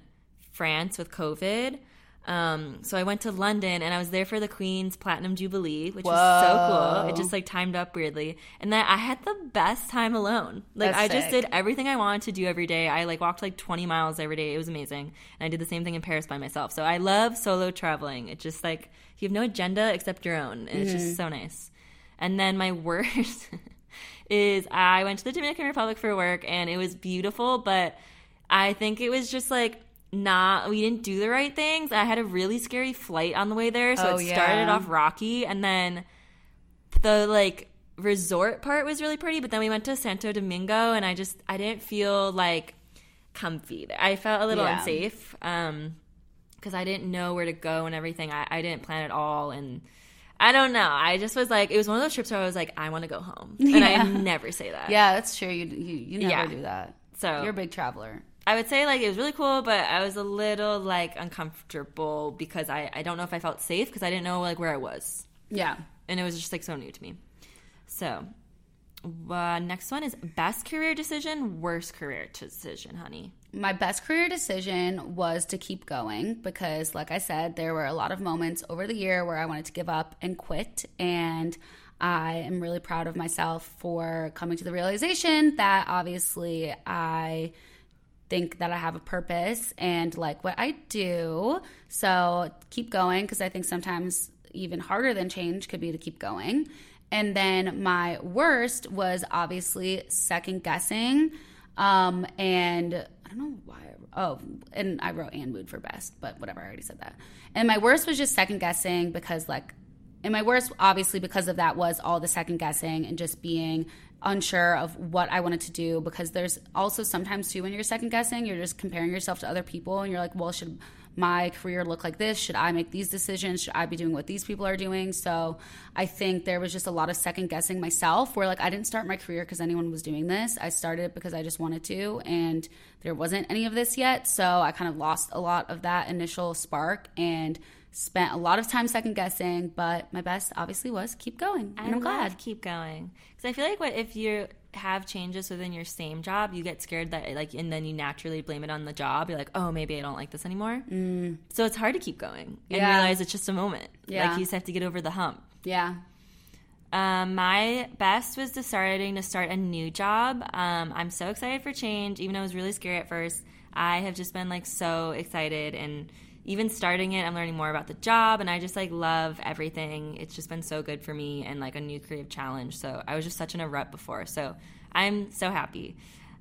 France with COVID. Um, so I went to London and I was there for the Queen's Platinum Jubilee, which was so cool. It just like timed up weirdly. And then I had the best time alone. Like That's I just sick. did everything I wanted to do every day. I like walked like 20 miles every day. It was amazing. And I did the same thing in Paris by myself. So I love solo traveling. It's just like you have no agenda except your own. And it's Mm-hmm. just so nice. And then my [LAUGHS] worst is I went to the Dominican Republic for work and it was beautiful, but I think it was just like not we didn't do the right things. I had a really scary flight on the way there, so Oh, it started yeah. off rocky and then the like resort part was really pretty, but then we went to Santo Domingo and I just I didn't feel like comfy there. I felt a little Yeah. unsafe. Um because I didn't know where to go and everything. I, I didn't plan at all and I don't know. I just was like, it was one of those trips where I was like, I want to go home, [LAUGHS] and Yeah. I never say that. Yeah, that's true. You you, you never Yeah. do that. So You're a big traveler. I would say like it was really cool, but I was a little like uncomfortable because I I don't know if I felt safe because I didn't know like where I was, Yeah. and it was just like so new to me. So, uh, next one is best career decision, worst career decision, honey. My best career decision was to keep going because, like I said, there were a lot of moments over the year where I wanted to give up and quit. And I am really proud of myself for coming to the realization that obviously I think that I have a purpose and like what I do. So keep going because I think sometimes even harder than change could be to keep going. And then my worst was obviously second guessing. Um, and I don't know why. Oh, and I wrote and mood for best, but whatever. I already said that. And my worst was just second guessing because like and my worst, obviously, because of that, was all the second guessing and just being unsure of what I wanted to do. Because there's also sometimes, too, when you're second guessing, you're just comparing yourself to other people and you're like, well, should my career look like this? Should I make these decisions? Should I be doing what these people are doing? So I think there was just a lot of second guessing myself where, like, I didn't start my career because anyone was doing this. I started it because I just wanted to. And there wasn't any of this yet. So I kind of lost a lot of that initial spark and spent a lot of time second guessing, but my best obviously was keep going. And I I'm love glad. keep going because I feel like what if you have changes within your same job, you get scared that like, and then you naturally blame it on the job. You're like, oh, maybe I don't like this anymore. Mm. So it's hard to keep going and Yeah. realize it's just a moment. Yeah. Like you just have to get over the hump. Yeah. Um, my best was deciding to start a new job. Um, I'm so excited for change, even though it was really scary at first. I have just been like so excited and even starting it, I'm learning more about the job and I just like love everything. It's just been so good for me and like a new creative challenge. So I was just such in a rut before. So I'm so happy.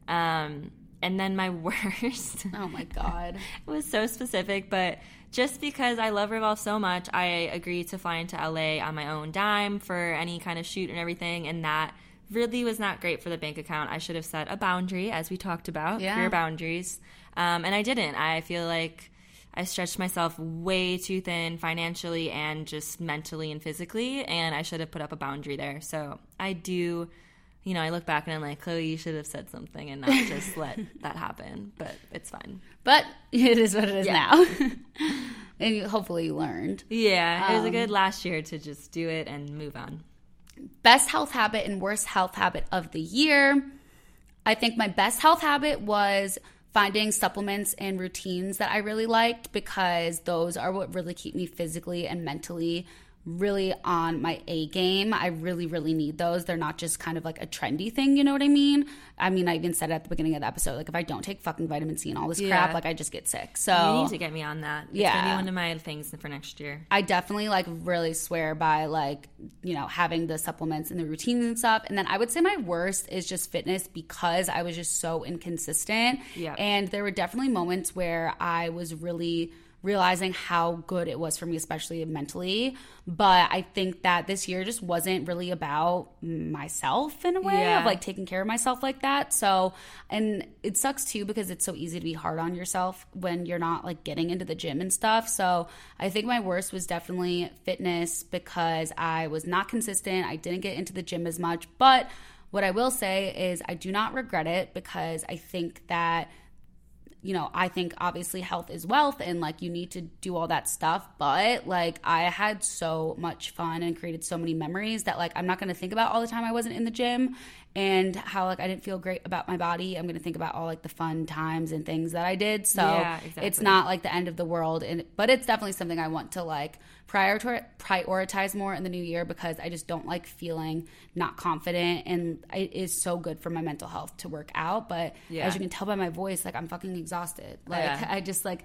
Um, and then my [LAUGHS] worst. Oh my God. it [LAUGHS] was so specific, but just because I love Revolve so much, I agreed to fly into LA on my own dime for any kind of shoot and everything, and that really was not great for the bank account. I should have set a boundary, as we talked about, Yeah. career boundaries, um, and I didn't. I feel like I stretched myself way too thin financially and just mentally and physically, and I should have put up a boundary there. So I do. You know, I look back and I'm like, Chloe, you should have said something and not [LAUGHS] just let that happen. But it's fine. But it is what it is Yeah. now. [LAUGHS] and you, hopefully you learned. Yeah, it was a Um, good last year to just do it and move on. Best health habit and worst health habit of the year. I think my best health habit was finding supplements and routines that I really liked because those are what really keep me physically and mentally really on my A game. I really, really need those. They're not just kind of like a trendy thing, you know what I mean? I mean, I even said it at the beginning of the episode, like if I don't take fucking vitamin C and all this Yeah. crap, like I just get sick. So You need to get me on that. It's Yeah. one of my things for next year. I definitely like really swear by like, you know, having the supplements and the routines and stuff. And then I would say my worst is just fitness because I was just so inconsistent. Yeah. And there were definitely moments where I was really realizing how good it was for me, especially mentally. But I think that this year just wasn't really about myself in a way Yeah. of like taking care of myself like that. So, and it sucks too because it's so easy to be hard on yourself when you're not like getting into the gym and stuff. So, I think my worst was definitely fitness because I was not consistent. I didn't get into the gym as much. But what I will say is I do not regret it because I think that you know, I think obviously health is wealth and like you need to do all that stuff. But like I had so much fun and created so many memories that like I'm not going to think about all the time I wasn't in the gym and how like I didn't feel great about my body. I'm to think about all like the fun times and things that I did. So Yeah, exactly. it's not like the end of the world. And, but it's definitely something I want to like prioritize, prioritize more in the new year because I just don't like feeling not confident. And it is so good for my mental health to work out. But Yeah. as you can tell by my voice, like I'm fucking exhausted. Like Yeah. [LAUGHS] I just like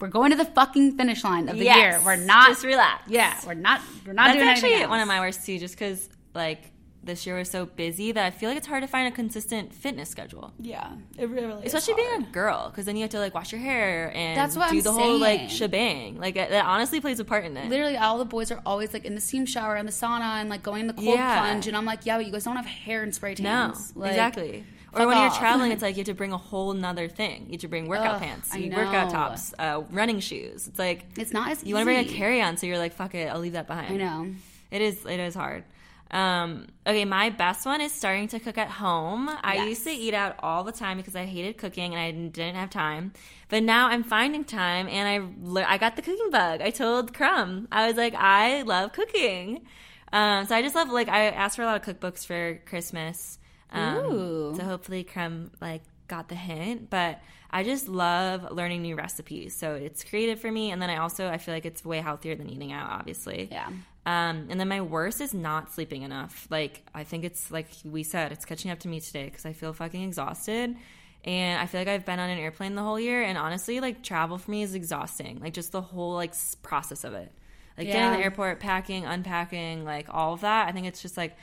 we're going to the fucking finish line of the Yes. year. We're not Just relax. Yeah, we're not. We're not That's doing actually one of my worst too, just because like this year was so busy that I feel like it's hard to find a consistent fitness schedule. Yeah, it really, is. Especially being a girl, because then you have to like wash your hair and That's what do I'm the whole like shebang. Like that honestly plays a part in it. Literally, all the boys are always like in the steam shower and the sauna and like going in the cold Yeah. plunge, and I'm like, yeah, but you guys don't have hair and spray No, tans. Like, exactly. Or when you're traveling, it's [LAUGHS] like you have to bring a whole nother thing. You have to bring workout Ugh, pants, workout tops, uh, running shoes. It's like It's not as you want to bring a carry on, so you're like, fuck it, I'll leave that behind. I know. It is it is hard. Um, okay, my best one is starting to cook at home. I Yes. used to eat out all the time because I hated cooking and I didn't have time. But now I'm finding time and I I got the cooking bug. I told Crumb. I was like, I love cooking. Um, so I just love like I asked for a lot of cookbooks for Christmas. Um, Ooh. so hopefully Crumb like got the hint, but I just love learning new recipes. So it's creative for me and then I also I feel like it's way healthier than eating out obviously. Yeah. Um, and then my worst is not sleeping enough. Like I think it's like we said, it's catching up to me today because I feel fucking exhausted, and I feel like I've been on an airplane the whole year. And honestly, like travel for me is exhausting. Like just the whole like process of it, like getting to the airport, packing, unpacking, like all of that. I think it's just like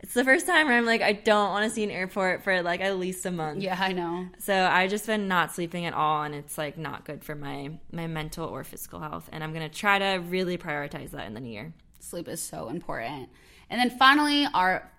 it's the first time where I'm like I don't want to see an airport for like at least a month. Yeah, I know. So I just been not sleeping at all, and it's like not good for my my mental or physical health. And I'm gonna try to really prioritize that in the new year. Sleep is so important. And then finally, our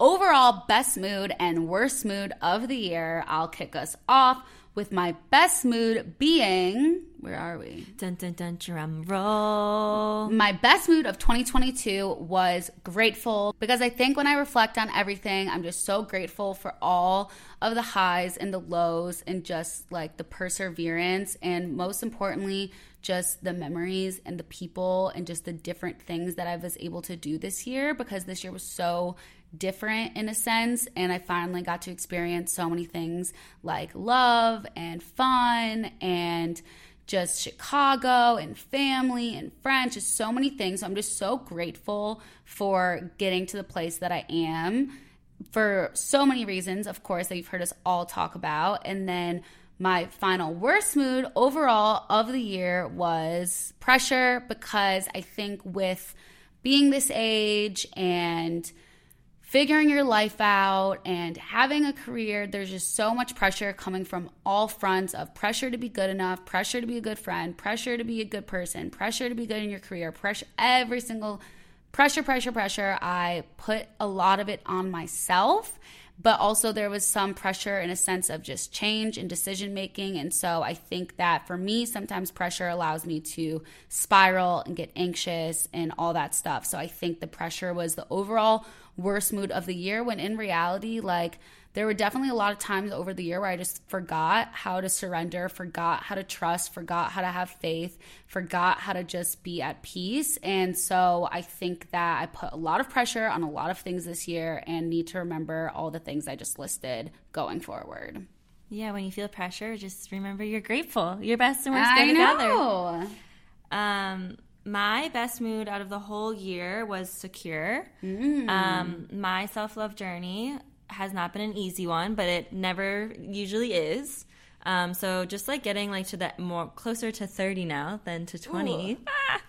overall best mood and worst mood of the year. I'll kick us off with my best mood being where are we? Dun dun dun drum roll. My best mood of 2022 was grateful because I think when I reflect on everything, I'm just so grateful for all of the highs and the lows and just like the perseverance and most importantly, just the memories and the people and just the different things that I was able to do this year because this year was so different in a sense and I finally got to experience so many things like love and fun and just Chicago and family and friends, just so many things. So I'm just so grateful for getting to the place that I am for so many reasons, of course, that you've heard us all talk about. And then my final worst mood overall of the year was pressure because I think with being this age and figuring your life out and having a career, there's just so much pressure coming from all fronts of pressure to be good enough, pressure to be a good friend, pressure to be a good person, pressure to be good in your career, pressure, every single pressure, pressure, pressure. I put a lot of it on myself. But also, there was some pressure in a sense of just change and decision making. And so, I think that for me, sometimes pressure allows me to spiral and get anxious and all that stuff. So, I think the pressure was the overall worst mood of the year when in reality, like, there were definitely a lot of times over the year where I just forgot how to surrender, forgot how to trust, forgot how to have faith, forgot how to just be at peace. And so I think that I put a lot of pressure on a lot of things this year and need to remember all the things I just listed going forward. Yeah, when you feel pressure, just remember you're grateful. Your best and worst go together. Um, my best mood out of the whole year was secure. Um, my self love journey has not been an easy one, but it never usually is. Um, so just like getting like to that more closer to 30 now than to 20. Ah!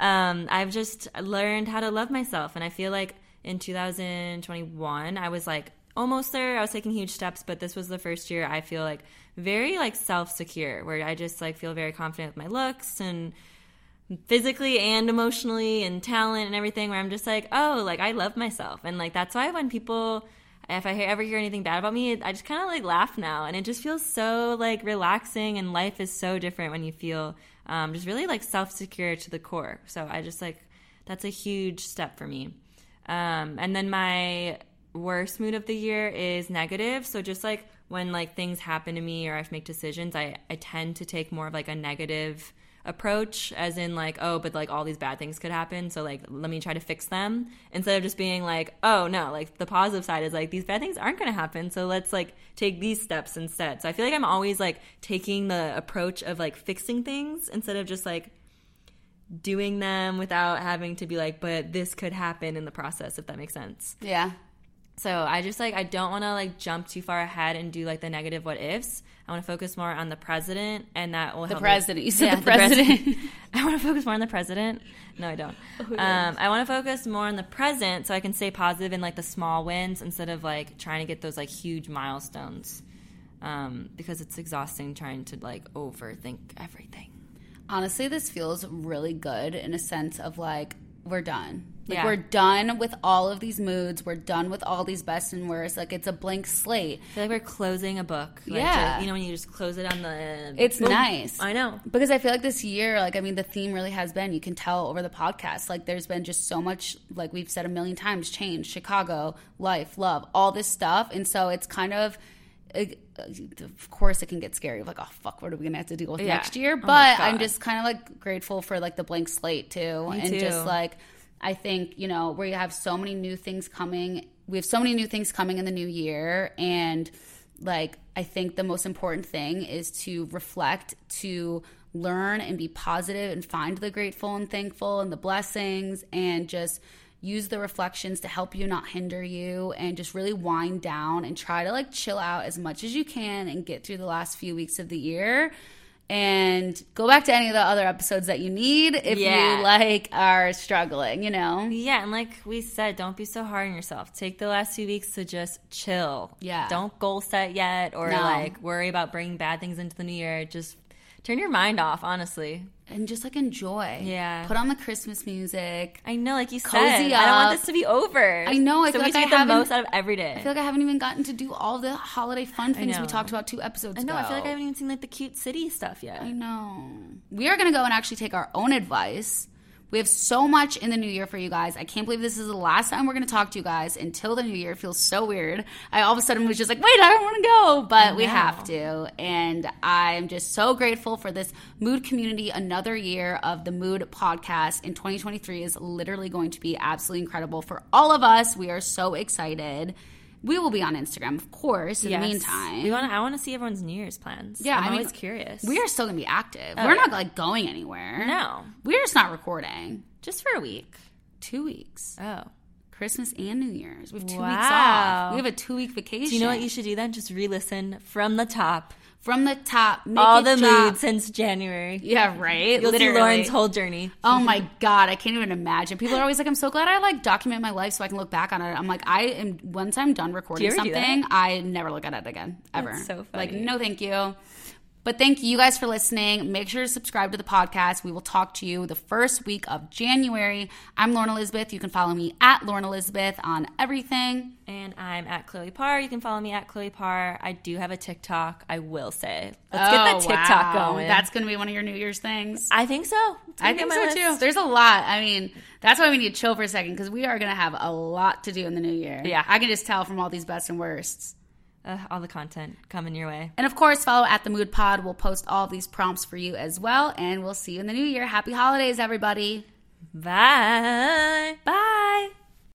[LAUGHS] um, I've just learned how to love myself. And I feel like in 2021, I was like almost there. I was taking huge steps, but this was the first year I feel like very like self secure, where I just like feel very confident with my looks and physically and emotionally and talent and everything where I'm just like, oh, like I love myself. And like that's why when people if I ever hear anything bad about me, I just kind of like laugh now, and it just feels so like relaxing. And life is so different when you feel um, just really like self secure to the core. So I just like that's a huge step for me. Um, and then my worst mood of the year is negative. So just like when like things happen to me or I make decisions, I, I tend to take more of like a negative approach as in like oh but like all these bad things could happen so like let me try to fix them instead of just being like oh no like the positive side is like these bad things aren't going to happen so let's like take these steps instead so i feel like i'm always like taking the approach of like fixing things instead of just like doing them without having to be like but this could happen in the process if that makes sense Yeah. so I just like I don't want to like jump too far ahead and do like the negative what ifs. I want to focus more on the president, and that will The help me- president. You said Yeah, the president. [LAUGHS] I want to focus more on the president. No, I don't. um, I want to focus more on the present, so I can stay positive in like the small wins instead of like trying to get those like huge milestones. Um, because it's exhausting trying to like overthink everything. Honestly, this feels really good in a sense of like we're done. Like Yeah. we're done with all of these moods. We're done with all these best and worst. Like it's a blank slate. I feel like we're closing a book. Like, Yeah. you know when you just close it on the. It's Boom. nice. I know. Because I feel like this year, like I mean, the theme really has been. You can tell over the podcast, like there's been just so much, like we've said a million times, change, Chicago, life, love, all this stuff, and so it's kind of. it- of course, it can get scary. Like, oh fuck, what are we gonna have to deal with Yeah. next year? Oh But I'm just kind of like grateful for like the blank slate too, Me and too. just like I think you know we have so many new things coming. We have so many new things coming in the new year, and like I think the most important thing is to reflect, to learn and be positive and find the grateful and thankful and the blessings and just use the reflections to help you not hinder you and just really wind down and try to like chill out as much as you can and get through the last few weeks of the year and go back to any of the other episodes that you need if Yeah. you like are struggling, you know. Yeah, and like we said, don't be so hard on yourself. Take the last few weeks to just chill. Yeah. Don't goal set yet or No. like worry about bringing bad things into the new year. Just turn your mind off, honestly. And just like enjoy. Yeah. Put on the Christmas music. I know, like you Cozy said, I don't want this to be over. I know, I so feel we like I take the most out of every day. I feel like I haven't even gotten to do all the holiday fun things we talked about two episodes ago. I know. ago. I feel like I haven't even seen like the cute city stuff yet. I know. We are going to go and actually take our own advice. We have so much in the new year for you guys. I can't believe this is the last time we're going to talk to you guys until the new year. It feels so weird. I all of a sudden was just like, wait, I don't want to go, but we have to. And I'm just so grateful for this mood community. Another year of the Mood podcast in 2023 is literally going to be absolutely incredible for all of us. We are so excited. We will be on Instagram, of course, in Yes. the meantime. we want. I want to see everyone's New Year's plans. Yeah, I'm I mean, always curious. we are still gonna be active. Oh, We're yeah. not like going anywhere. No. we're just not recording. just for a week. Two weeks, Oh, Christmas and New Year's. We have two weeks off. We have a two week vacation. do you know what you should do then? Just re-listen from the top. From the top? Make All the drop. moods since January. Yeah, right. You'll Literally. see Lauren's whole journey. Oh my [LAUGHS] god, I can't even imagine. People are always like, "I'm so glad I like document my life so I can look back on it." I'm like, I am. Once I'm done recording something, I never look at it again ever. That's so Like, no, thank you. But thank you guys for listening. Make sure to subscribe to the podcast. We will talk to you the first week of January. I'm Lauren Elizabeth. You can follow me at Lauren Elizabeth on everything. And I'm at Chloe Parr. You can follow me at Chloe Parr. I do have a TikTok, I will say. Let's get Oh, that TikTok wow. going. That's going to be one of your New Year's things. I think so. I think so my too. There's a lot. I mean, that's why we need to chill for a second because we are going to have a lot to do in the new year. Yeah. I can just tell from all these best and worsts. Uh, all the content coming your way. And of course, follow at the Mood Pod. We'll post all these prompts for you as well. And we'll see you in the new year. Happy holidays, everybody. Bye. Bye.